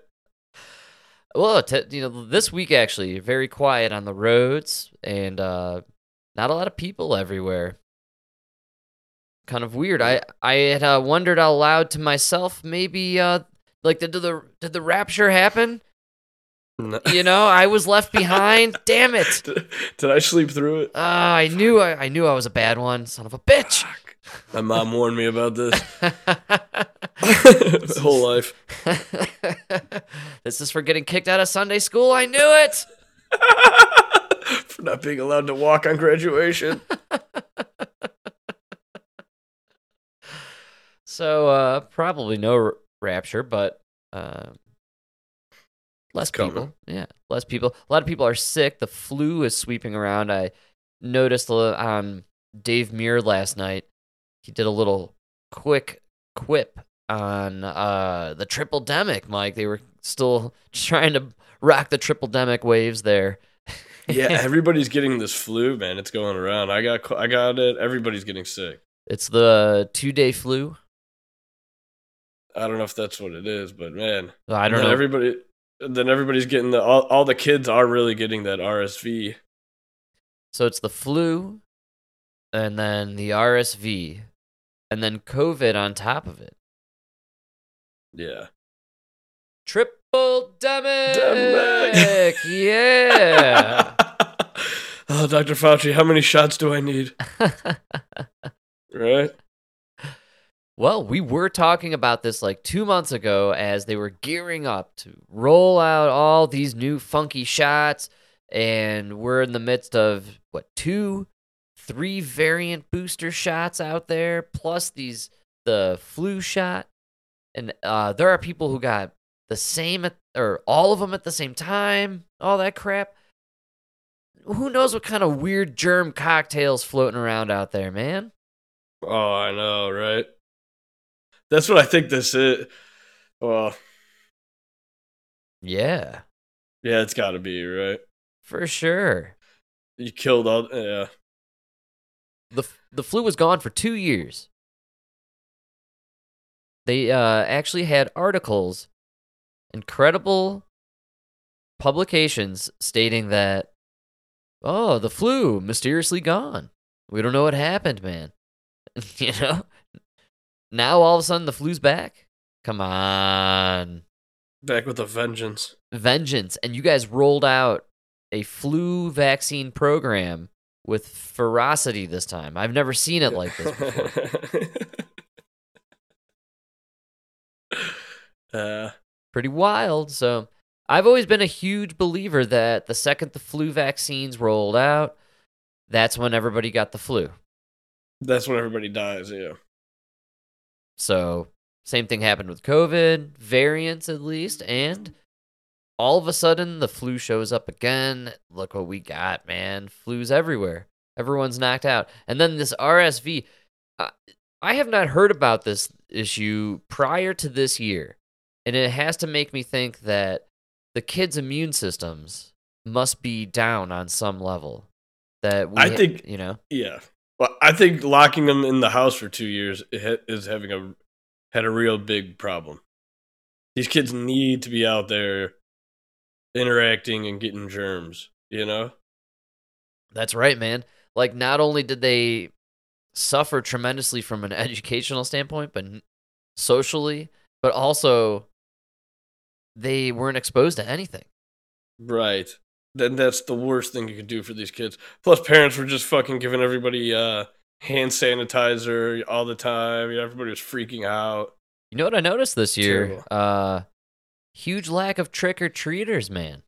Well, t- you know, this week actually very quiet on the roads and uh, not a lot of people everywhere. Kind of weird. I I had uh, wondered out loud to myself, maybe uh, like did the did the rapture happen? No. You know, I was left behind. Damn it! Did, did I sleep through it? Ah, I knew I, I knew I was a bad one, son of a bitch. My mom warned me about this. Whole life. this is for getting kicked out of Sunday school. I knew it. For not being allowed to walk on graduation. So uh, probably no rapture, but uh, less people. Yeah, less people. A lot of people are sick. The flu is sweeping around. I noticed on Dave Muir last night. He did a little quick quip on uh, the triple demic. Mike, they were still trying to rock the triple demic waves there. Yeah, everybody's getting this flu, man. It's going around. I got I got it. Everybody's getting sick. It's the two day flu. I don't know if that's what it is, but man, I don't know. Everybody, then everybody's getting the all, all the kids are really getting that RSV. So it's the flu, and then the RSV, and then COVID on top of it. Yeah. Triple demic. Demic. Yeah. oh, Dr. Fauci, how many shots do I need? Right? Well, we were talking about this like two months ago as they were gearing up to roll out all these new funky shots, and we're in the midst of what two, three variant booster shots out there, plus these the flu shot, and uh, there are people who got the same at, or all of them at the same time, all that crap. Who knows what kind of weird germ cocktails floating around out there, man? Oh, I know, right? That's what I think this is. Well, Yeah, yeah, it's got to be, right? for sure. You killed all, yeah. the The flu was gone for two years. They uh, actually had articles, incredible publications stating that, oh, the flu mysteriously gone. We don't know what happened, man. you know, now all of a sudden the flu's back. Come on, Back with a vengeance. vengeance! And you guys rolled out a flu vaccine program with ferocity this time. I've never seen it like this before. uh, pretty wild. So I've always been a huge believer that the second the flu vaccines rolled out, that's when everybody got the flu. that's when everybody dies, yeah. So same thing happened with COVID, variants at least, and all of a sudden the flu shows up again. Look what we got, man. Flu's everywhere. Everyone's knocked out. And then this RSV, uh, I have not heard about this issue prior to this year. And it has to make me think that the kids' immune systems must be down on some level. That we I think- you know, Yeah. Well, I think locking them in the house for two years is having a had a real big problem. These kids need to be out there interacting and getting germs. You know? That's right, man. Like, not only did they suffer tremendously from an educational standpoint, but socially, but also they weren't exposed to anything. Right. Then that's the worst thing you could do for these kids. Plus, parents were just fucking giving everybody uh, hand sanitizer all the time. You know, everybody was freaking out. You know what I noticed this year? Uh, huge lack of trick or treaters, man.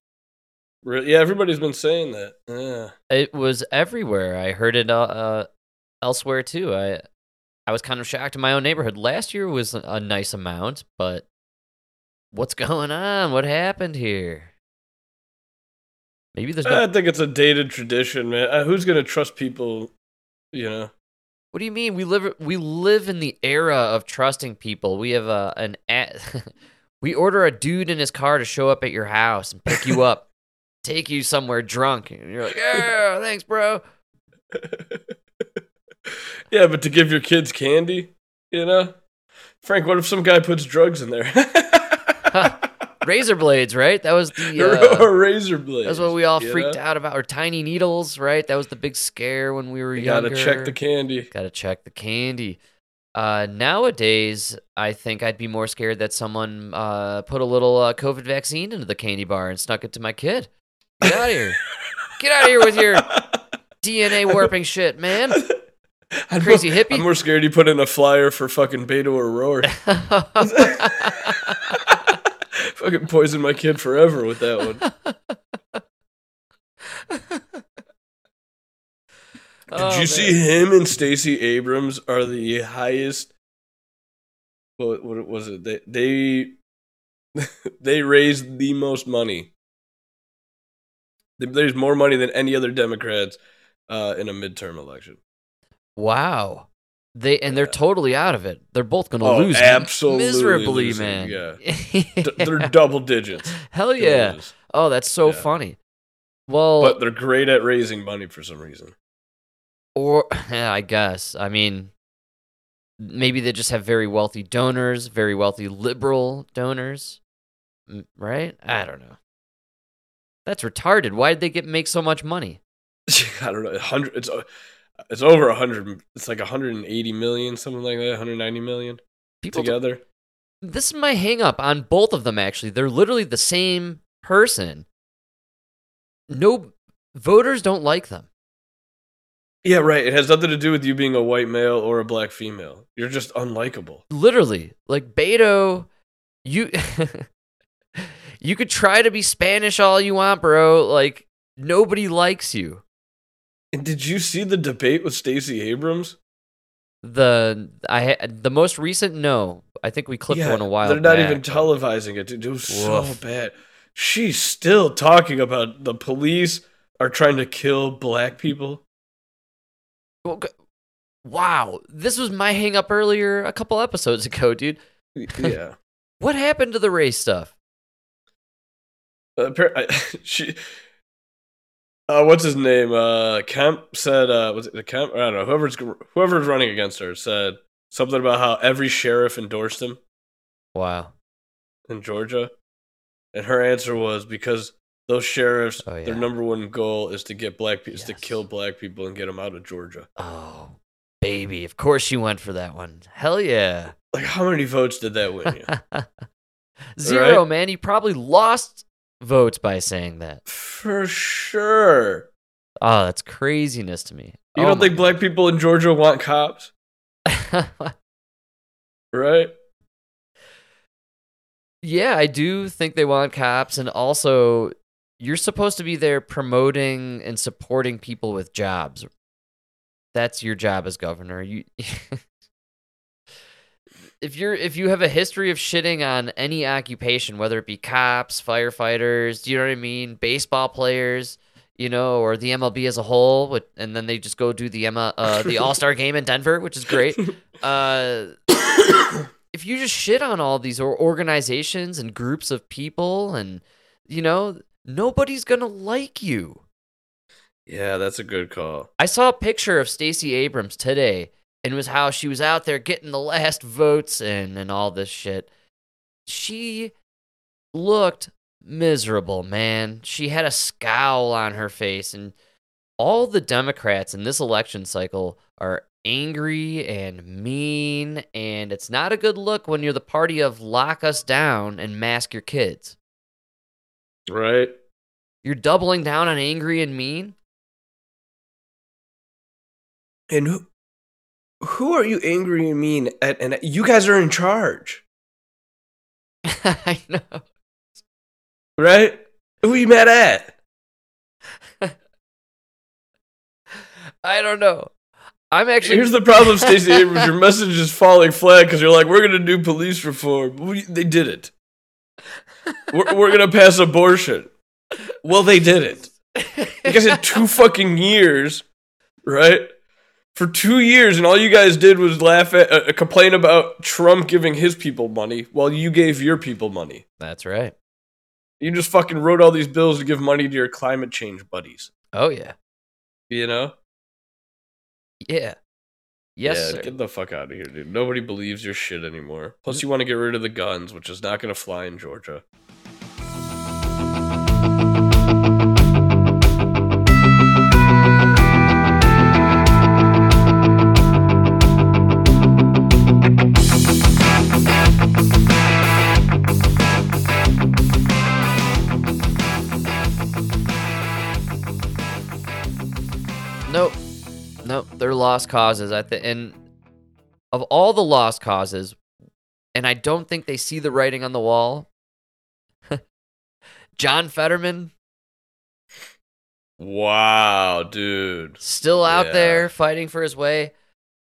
Re- Yeah, everybody's been saying that. Yeah. It was everywhere. I heard it uh, uh, elsewhere too. I I was kind of shocked in my own neighborhood. Last year was a nice amount, but what's going on? What happened here? Maybe there's no. I think it's a dated tradition, man. Uh, who's gonna trust people? You know. What do you mean? We live we live in the era of trusting people. We have a an a- we order a dude in his car to show up at your house and pick you up, take you somewhere drunk, and you're like, yeah, thanks, bro. yeah, but to give your kids candy, you know, Frank, what if some guy puts drugs in there? Razor blades, right? That was the uh, razor blades. That's what we all freaked know? out about. Or tiny needles, right? That was the big scare when we were You younger. gotta check the candy. Gotta check the candy. Uh, nowadays, I think I'd be more scared that someone uh, put a little uh, COVID vaccine into the candy bar and snuck it to my kid. Get out of here! Get out of here with your DNA warping shit, man! I'm Crazy more, hippie. I'm more scared you put in a flyer for fucking Beto O'Rourke. Fucking poison my kid forever with that one. Did Oh, you man. see him and Stacey Abrams are the highest? What, what was it? They they they raised the most money. They raised more money than any other Democrats uh, in a midterm election. Wow. They and they're totally out of it. They're both gonna Oh, lose absolutely miserably, losing, man. yeah. D- they're double digits. Hell yeah! Oh, that's so Yeah. funny. Well, But they're great at raising money for some reason. or yeah, I guess. I mean, maybe they just have very wealthy donors, very wealthy liberal donors, right? I don't know. That's retarded. Why did they get make so much money? I don't know. Hundred. It's uh, it's over a hundred. It's like 180 million, something like that. 190 million People together. this is my hang up on both of them actually. They're literally the same person. No voters don't like them. Yeah, right. It has nothing to do with you being a white male or a black female. You're just unlikable. literally like beto you you could try to be spanish all you want bro like nobody likes you And did you see the debate with Stacey Abrams? the i the most recent no i think we clipped one a while They're not back, even televising it. Dude, it was so bad. She's still talking about the police are trying to kill black people. Well, wow this was my hang up earlier a couple episodes ago dude Yeah. what happened to the race stuff Uh, she, uh, what's his name? Uh, Kemp said, uh, was it Kemp? I don't know. Whoever's whoever's running against her said something about how every sheriff endorsed him wow in Georgia, and her answer was because those sheriffs, Oh, their number one goal is to get black people, is to kill black people and get them out of Georgia. oh baby of course she went for that one hell yeah Like, how many votes did that win you? Zero, Right? man. He probably lost votes by saying that. For sure. Oh, that's craziness to me. You Oh don't think black people in Georgia want cops, right? yeah, I do think they want cops, and also you're supposed to be there promoting and supporting people with jobs. That's your job as governor. You. If you're if you have a history of shitting on any occupation, whether it be cops, firefighters, do you know what I mean, baseball players, you know, or the MLB as a whole, and then they just go do the Emma, uh, the All Star game in Denver, which is great. Uh, if you just shit on all these organizations and groups of people, and you know, nobody's gonna like you. Yeah, that's a good call. I saw a picture of Stacey Abrams today, and it was how she was out there getting the last votes in and all this shit. She looked miserable, man. She had a scowl on her face, and all the Democrats in this election cycle are angry and mean, and it's not a good look when you're the party of lock us down and mask your kids. Right? You're doubling down on angry and mean? And who who are you angry and mean at? And you guys are in charge, I know. right? Who are you mad at? I don't know. I'm actually. Here's the problem, Stacey Abrams. Your message is falling flat because you're like, we're gonna do police reform. They did it. We're, we're gonna pass abortion. Well, they did it. You guys had two fucking years, right? For two years, and all you guys did was laugh at, uh, complain about Trump giving his people money while you gave your people money. That's right. You just fucking wrote all these bills to give money to your climate change buddies. Oh yeah. You know? Yeah. Yes, yeah, sir. get the fuck out of here, dude. Nobody believes your shit anymore. Plus, you want to get rid of the guns, which is not going to fly in Georgia. They're lost causes. I think, and of all the lost causes, and I don't think they see the writing on the wall. John Fetterman Wow, dude. still out Yeah. there fighting for his way.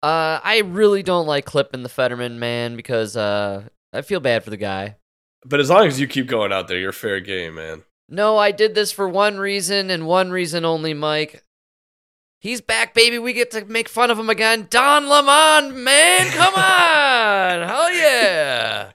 Uh, I really don't like clipping the Fetterman man because uh, I feel bad for the guy. But as long as you keep going out there, you're fair game, man. No, I did this for one reason and one reason only, Mike. He's back, baby. We get to make fun of him again. Don Lemon, man, come on. Hell yeah.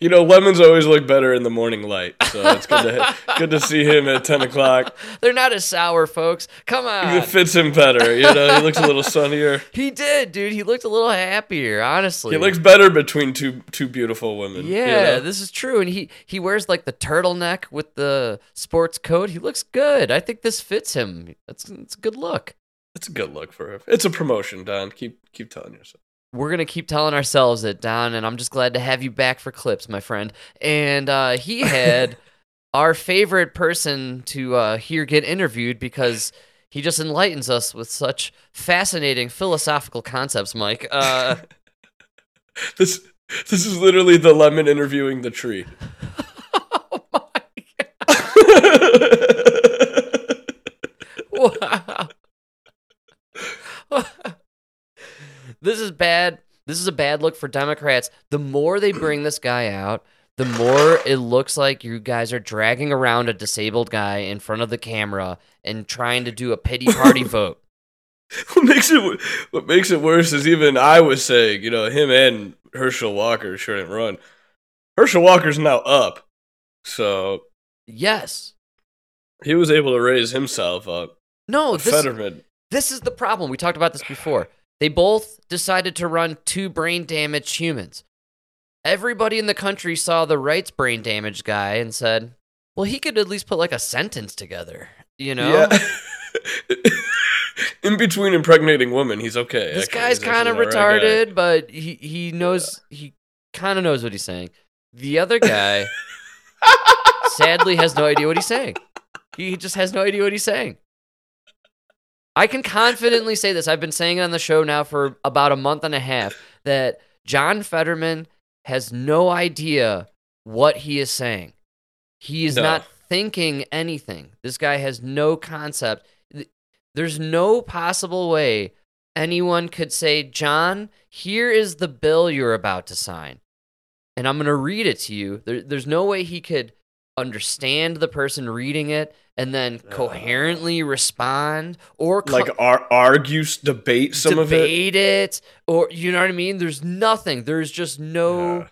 You know, lemons always look better in the morning light, so it's good to good to see him at ten o'clock. They're not as sour, folks. Come on. It fits him better. You know, he looks a little sunnier. He did, dude. He looked a little happier, honestly. He looks better between two two beautiful women. you Yeah, know? this is true. And he he wears like the turtleneck with the sports coat. He looks good. I think this fits him. It's it's a good look. It's a good look for him. It's a promotion, Don. Keep keep telling yourself. We're gonna keep telling ourselves it, Don, and I'm just glad to have you back for clips, my friend. And uh, he had our favorite person to uh, hear get interviewed because he just enlightens us with such fascinating philosophical concepts, Mike. Uh, This this is literally the lemon interviewing the tree. oh my god! wow. This is bad. This is a bad look for Democrats. The more they bring this guy out, the more it looks like you guys are dragging around a disabled guy in front of the camera and trying to do a pity party vote. what makes it what makes it worse is even I was saying, you know, him and Herschel Walker shouldn't run. Herschel Walker's now up, so Yes. he was able to raise himself up. No, this, Fetterman. this is the problem. We talked about this before. They both decided to run two brain damaged humans. Everybody in the country saw the rights brain damaged guy and said, well, he could at least put like a sentence together, you know? Yeah. In between impregnating women, he's okay. This actually. guy's kind of actually an guy. retarded, but he, he knows, he kind of knows what he's saying. The other guy sadly has no idea what he's saying. He just has no idea what he's saying. I can confidently say this. I've been saying it on the show now for about a month and a half that John Fetterman has no idea what he is saying. He is No. not thinking anything. This guy has no concept. There's no possible way anyone could say, John, here is the bill you're about to sign. And I'm going to read it to you. There, there's no way he could understand the person reading it and then coherently respond or co- like ar- argue, debate some of it. debate it. or you know what I mean. There's nothing. There's just no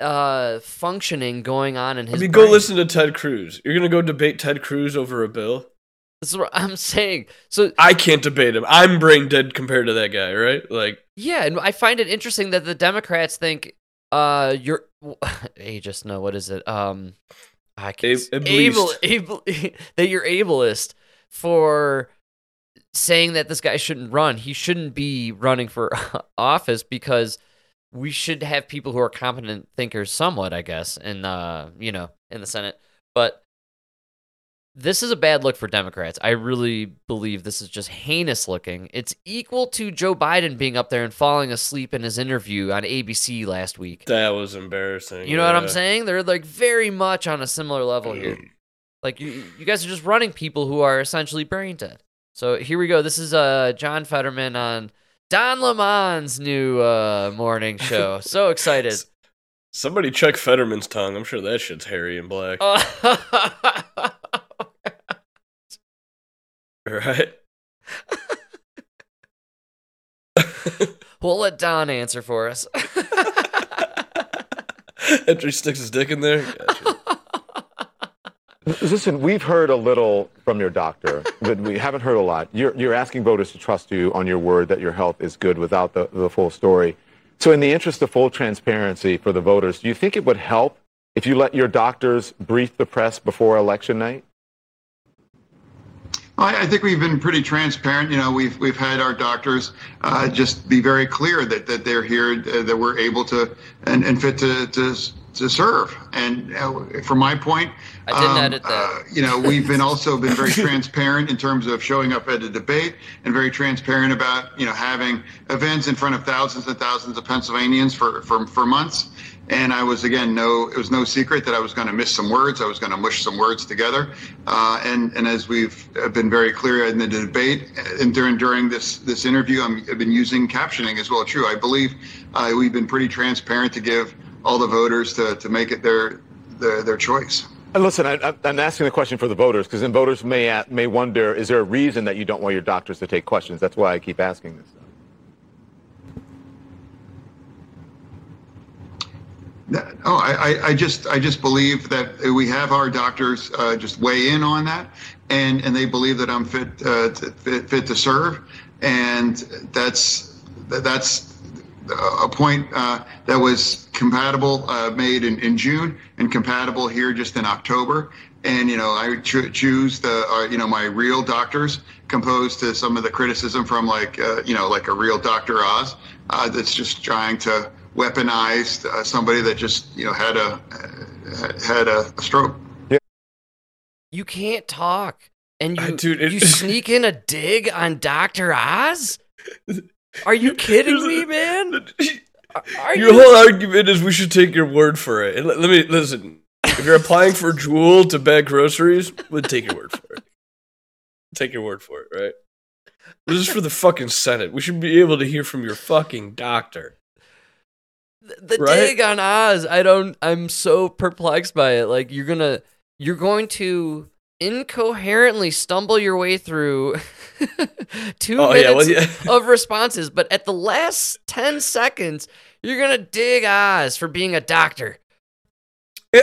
uh functioning going on in his. I mean, go listen to Ted Cruz. You're gonna go debate Ted Cruz over a bill? This is what I'm saying. So I can't debate him. I'm brain dead compared to that guy, right? Like, yeah, and I find it interesting that the Democrats think uh you're hey, just No, what is it? Um, I can't. Ab- able, able that you're ableist for saying that this guy shouldn't run. He shouldn't be running for office because we should have people who are competent thinkers somewhat, I guess, in uh, you know, in the Senate. But this is a bad look for Democrats. I really believe this is just heinous looking. It's equal to Joe Biden being up there and falling asleep in his interview on ABC last week. that was embarrassing. You know what I'm saying? They're like very much on a similar level here. Like you, you guys are just running people who are essentially brain dead. So here we go. This is uh John Fetterman on Don Lemon's new uh morning show. So excited. Somebody check Fetterman's tongue. I'm sure that shit's hairy and black. right? we'll let Don answer for us. After he sticks his dick in there. Gotcha. Listen, we've heard a little from your doctor, but we haven't heard a lot. You're, you're asking voters to trust you on your word that your health is good without the, the full story. So, in the interest of full transparency for the voters, do you think it would help if you let your doctors brief the press before election night? I think we've been pretty transparent. You know, we've we've had our doctors uh, just be very clear that, that they're here, uh, that we're able to and, and fit to, to to serve. And uh, from my point, I didn't um, edit that. Uh, you know, we've been also been very transparent in terms of showing up at a debate and very transparent about you know having events in front of thousands and thousands of Pennsylvanians for for, for months. And I was again no, it was no secret that I was going to miss some words. I was going to mush some words together. Uh, and and as we've been very clear in the debate and during during this this interview, i have been using captioning as well. True, I believe uh, we've been pretty transparent to give all the voters to to make it their their, their choice. And listen, I, am asking the question for the voters because then voters may may wonder: Is there a reason that you don't want your doctors to take questions? That's why I keep asking this. Oh, I, I just I just believe that we have our doctors uh, just weigh in on that, and and they believe that I'm fit uh, to, fit, fit to serve, and that's that's a point uh, that was compatible uh, made in, in June and compatible here just in October. And you know, I cho- choose the uh, you know my real doctors, composed to some of the criticism from like uh, you know like a real Dr. Oz that's just trying to weaponized uh, somebody that just you know had a uh, had a, a stroke. Yeah. You can't talk, and you Dude, it, you sneak in a dig on Doctor Oz. Are you kidding me, man? Are your you... whole argument is we should take your word for it. Let, let me listen. If you're applying for Jewel to bag groceries, we'll take your word for it. Take your word for it, right? This is for the fucking Senate. We should be able to hear from your fucking doctor the right? dig on Oz, I don't. I'm so perplexed by it. Like you're gonna, you're going to incoherently stumble your way through two oh, minutes yeah, well, yeah. of responses, but at the last ten seconds, you're gonna dig Oz for being a doctor.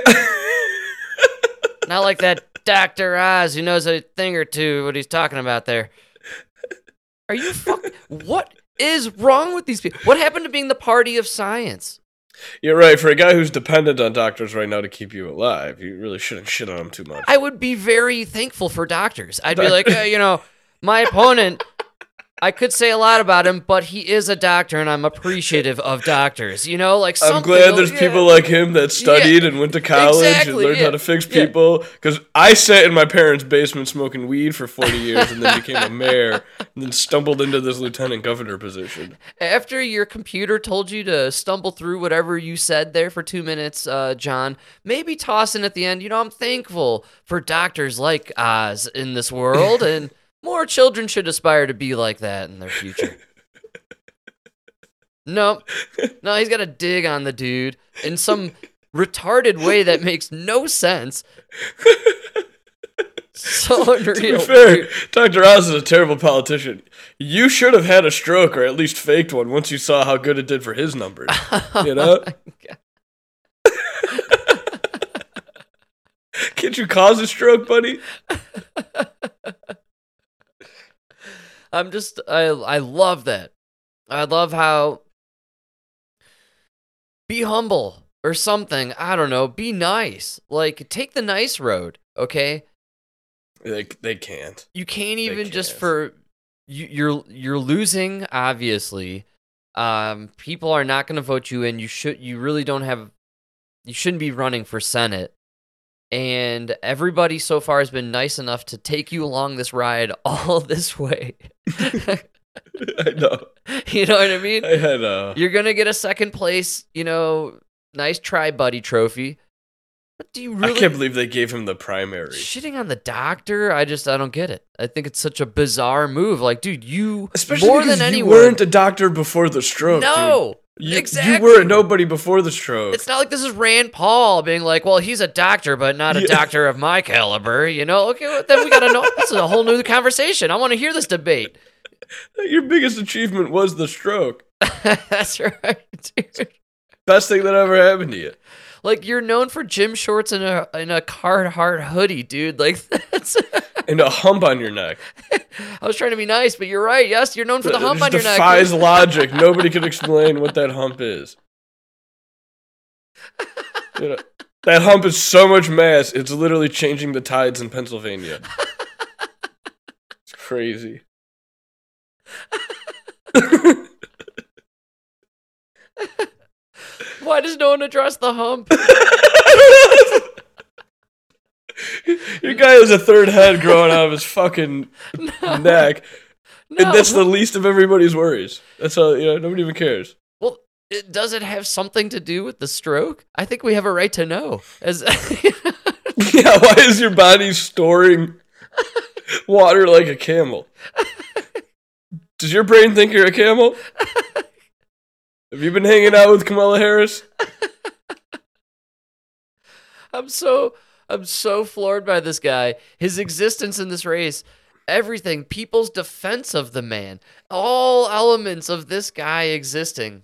Not like that Doctor Oz who knows a thing or two what he's talking about there. Are you fuck? what? is wrong with these people? What happened to being the party of science? You're right. For a guy who's dependent on doctors right now to keep you alive, you really shouldn't shit on him too much. I would be very thankful for doctors. I'd be like, you know, my opponent I could say a lot about him, but he is a doctor, and I'm appreciative of doctors. You know, like I'm glad there's yeah. people like him that studied yeah. and went to college exactly, and learned yeah. how to fix people. Because I sat in my parents' basement smoking weed for 40 years, and then became a mayor, and then stumbled into this lieutenant governor position. After your computer told you to stumble through whatever you said there for two minutes, uh, John, maybe toss in at the end. You know, I'm thankful for doctors like Oz in this world, and. More children should aspire to be like that in their future. nope. No, he's got to dig on the dude in some retarded way that makes no sense. So unreal. to be fair, Dr. Oz is a terrible politician. You should have had a stroke or at least faked one once you saw how good it did for his numbers. Oh you know? Can't you cause a stroke, buddy? I'm just I I love that. I love how be humble or something. I don't know. Be nice. Like take the nice road, okay? They they can't. You can't even can't. just for you, you're you're losing obviously. Um people are not going to vote you in. You should you really don't have you shouldn't be running for senate and everybody so far has been nice enough to take you along this ride all this way. I know. You know what I mean? I know. Uh, You're gonna get a second place, you know, nice try, buddy trophy. But do you I can't believe they gave him the primary. shitting on the doctor? I just I don't get it. I think it's such a bizarre move. Like, dude, you Especially more because than you anyone. weren't a doctor before the stroke. dude. You, exactly. you were a nobody before the stroke. It's not like this is Rand Paul being like, "Well, he's a doctor, but not a Yeah. doctor of my caliber." You know? Okay, well, then we gotta know. This is a whole new conversation. I want to hear this debate. Your biggest achievement was the stroke. That's right, dude. Best thing that ever happened to you. Like you're known for gym shorts and a and a Carhartt hoodie, dude. Like that's. And a hump on your neck. I was trying to be nice, but you're right. Yes, you're known for the hump on your neck. defies logic. Nobody can explain what that hump is. You know, that hump is so much mass, it's literally changing the tides in Pennsylvania. It's crazy. Why does no one address the hump? Your guy has a third head growing out of his fucking neck. And that's the least of everybody's worries. That's all, you know, nobody even cares. Well, it, does it have something to do with the stroke? I think we have a right to know. As Yeah, why is your body storing water like a camel? Does your brain think you're a camel? Have you been hanging out with Kamala Harris? I'm so I'm so floored by this guy. His existence in this race, everything, people's defense of the man, all elements of this guy existing.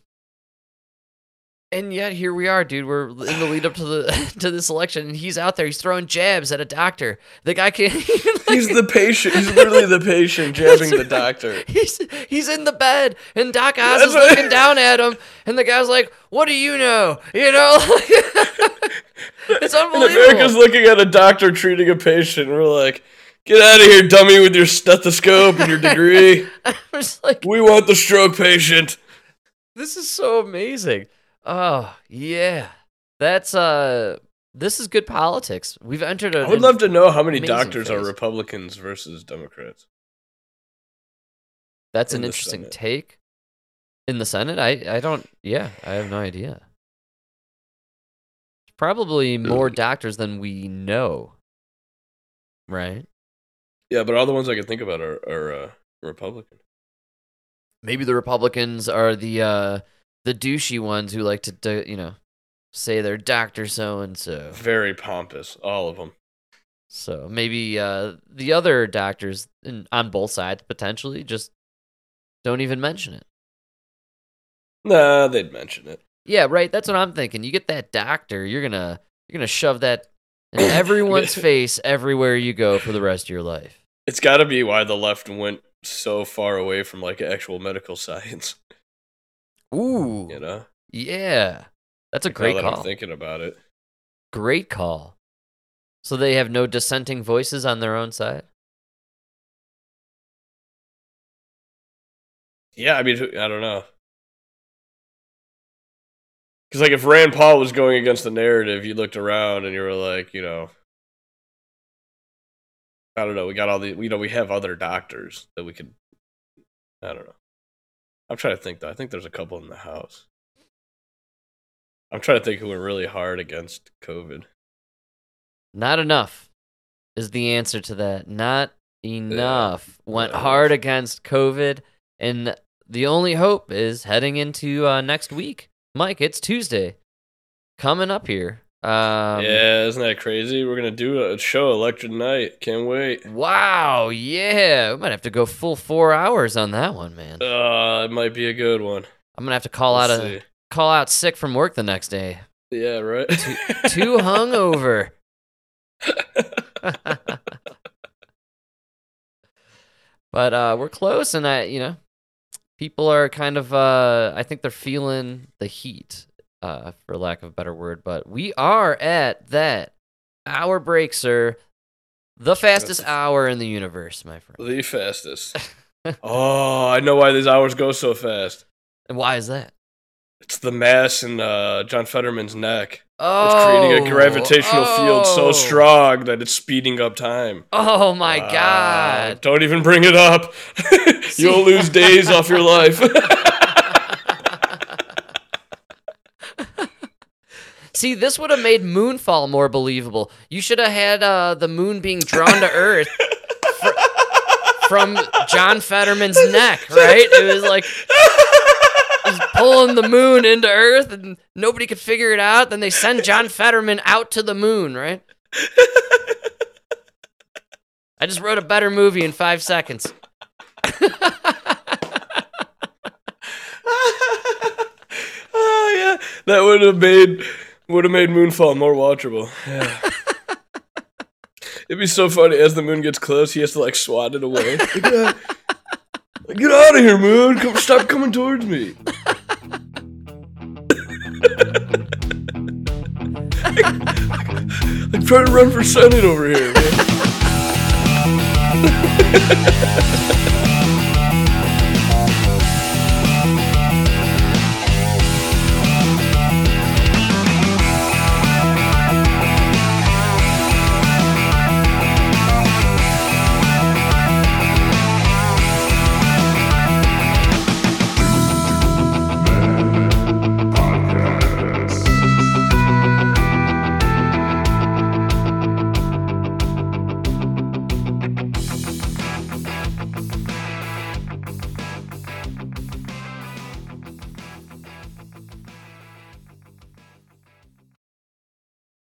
And yet here we are, dude. We're in the lead up to the to this election, and he's out there. He's throwing jabs at a doctor. The guy can't. Even, like, He's the patient. He's literally the patient jabbing the doctor. He's he's in the bed, and Doc Oz That's is looking down at him, and the guy's like, "What do you know?" You know, it's unbelievable. And. America's looking at a doctor treating a patient. And we're like, get out of here, dummy, with your stethoscope and your degree. It's like, we want the stroke patient. this is so amazing. Oh yeah, that's uh, this is good politics. We've entered a. I would love to know how many doctors are. Republicans versus Democrats. That's in an interesting Senate. take. In the Senate, I I don't. Yeah, I have no idea. Probably more doctors than we know. Right. Yeah, but all the ones I can think about are, are uh, Republican. maybe the Republicans are the uh the douchey ones who like to do, you know say they're Doctor So and So. Very pompous, all of them. So maybe uh the other doctors in, on both sides potentially just don't even mention it. Nah, they'd mention it. Yeah, right. That's what I'm thinking. You get that doctor, you're gonna you're gonna shove that in everyone's face everywhere you go for the rest of your life. It's got to be why the left went so far away from like actual medical science. Ooh, You know, yeah, that's a Now great that call. I'm thinking about it. Great call. So they have no dissenting voices on their own side. Yeah, I mean, I don't know. Because like, if Rand Paul was going against the narrative, you looked around and you were like, you know, I don't know. We got all the, you know, we have other doctors that we could. I don't know. I'm trying to think though. I think there's a couple in the house. I'm trying to think who were really hard against COVID. Not enough is the answer to that. Not enough. Went hard against COVID, and the only hope is heading into uh, next week. Mike, it's Tuesday. Coming up here. Um, yeah, isn't that crazy? We're gonna do a show election night. Can't wait. Wow, yeah. We might have to go full four hours on that one, man. Uh, it might be a good one. I'm gonna have to call We'll out a see. call out sick from work the next day. Yeah, right. Too hungover. but uh, we're close, and I, you know, people are kind of, uh, I think they're feeling the heat, uh, for lack of a better word. But we are at that hour break, sir. The fastest hour in the universe, my friend. The fastest. oh, I know why these hours go so fast. And why is that? It's the mass in uh, John Fetterman's neck. Oh, it's creating a gravitational field so oh. strong that it's speeding up time. Oh my Ah, god. Don't even bring it up. You'll lose days off your life. See, this would have made Moonfall more believable. You should have had uh, the moon being drawn to Earth fr- from John Fetterman's neck, right? It was like he's pulling the moon into Earth, and nobody could figure it out. Then they send John Fetterman out to the moon, right? I just wrote a better movie in five seconds. oh yeah, that would have made would have made Moonfall more watchable. Yeah. It'd be so funny as the moon gets close. He has to like swat it away. Like, get, out, of here, moon! Come, stop coming towards me. I'm trying to run for senate over here, man.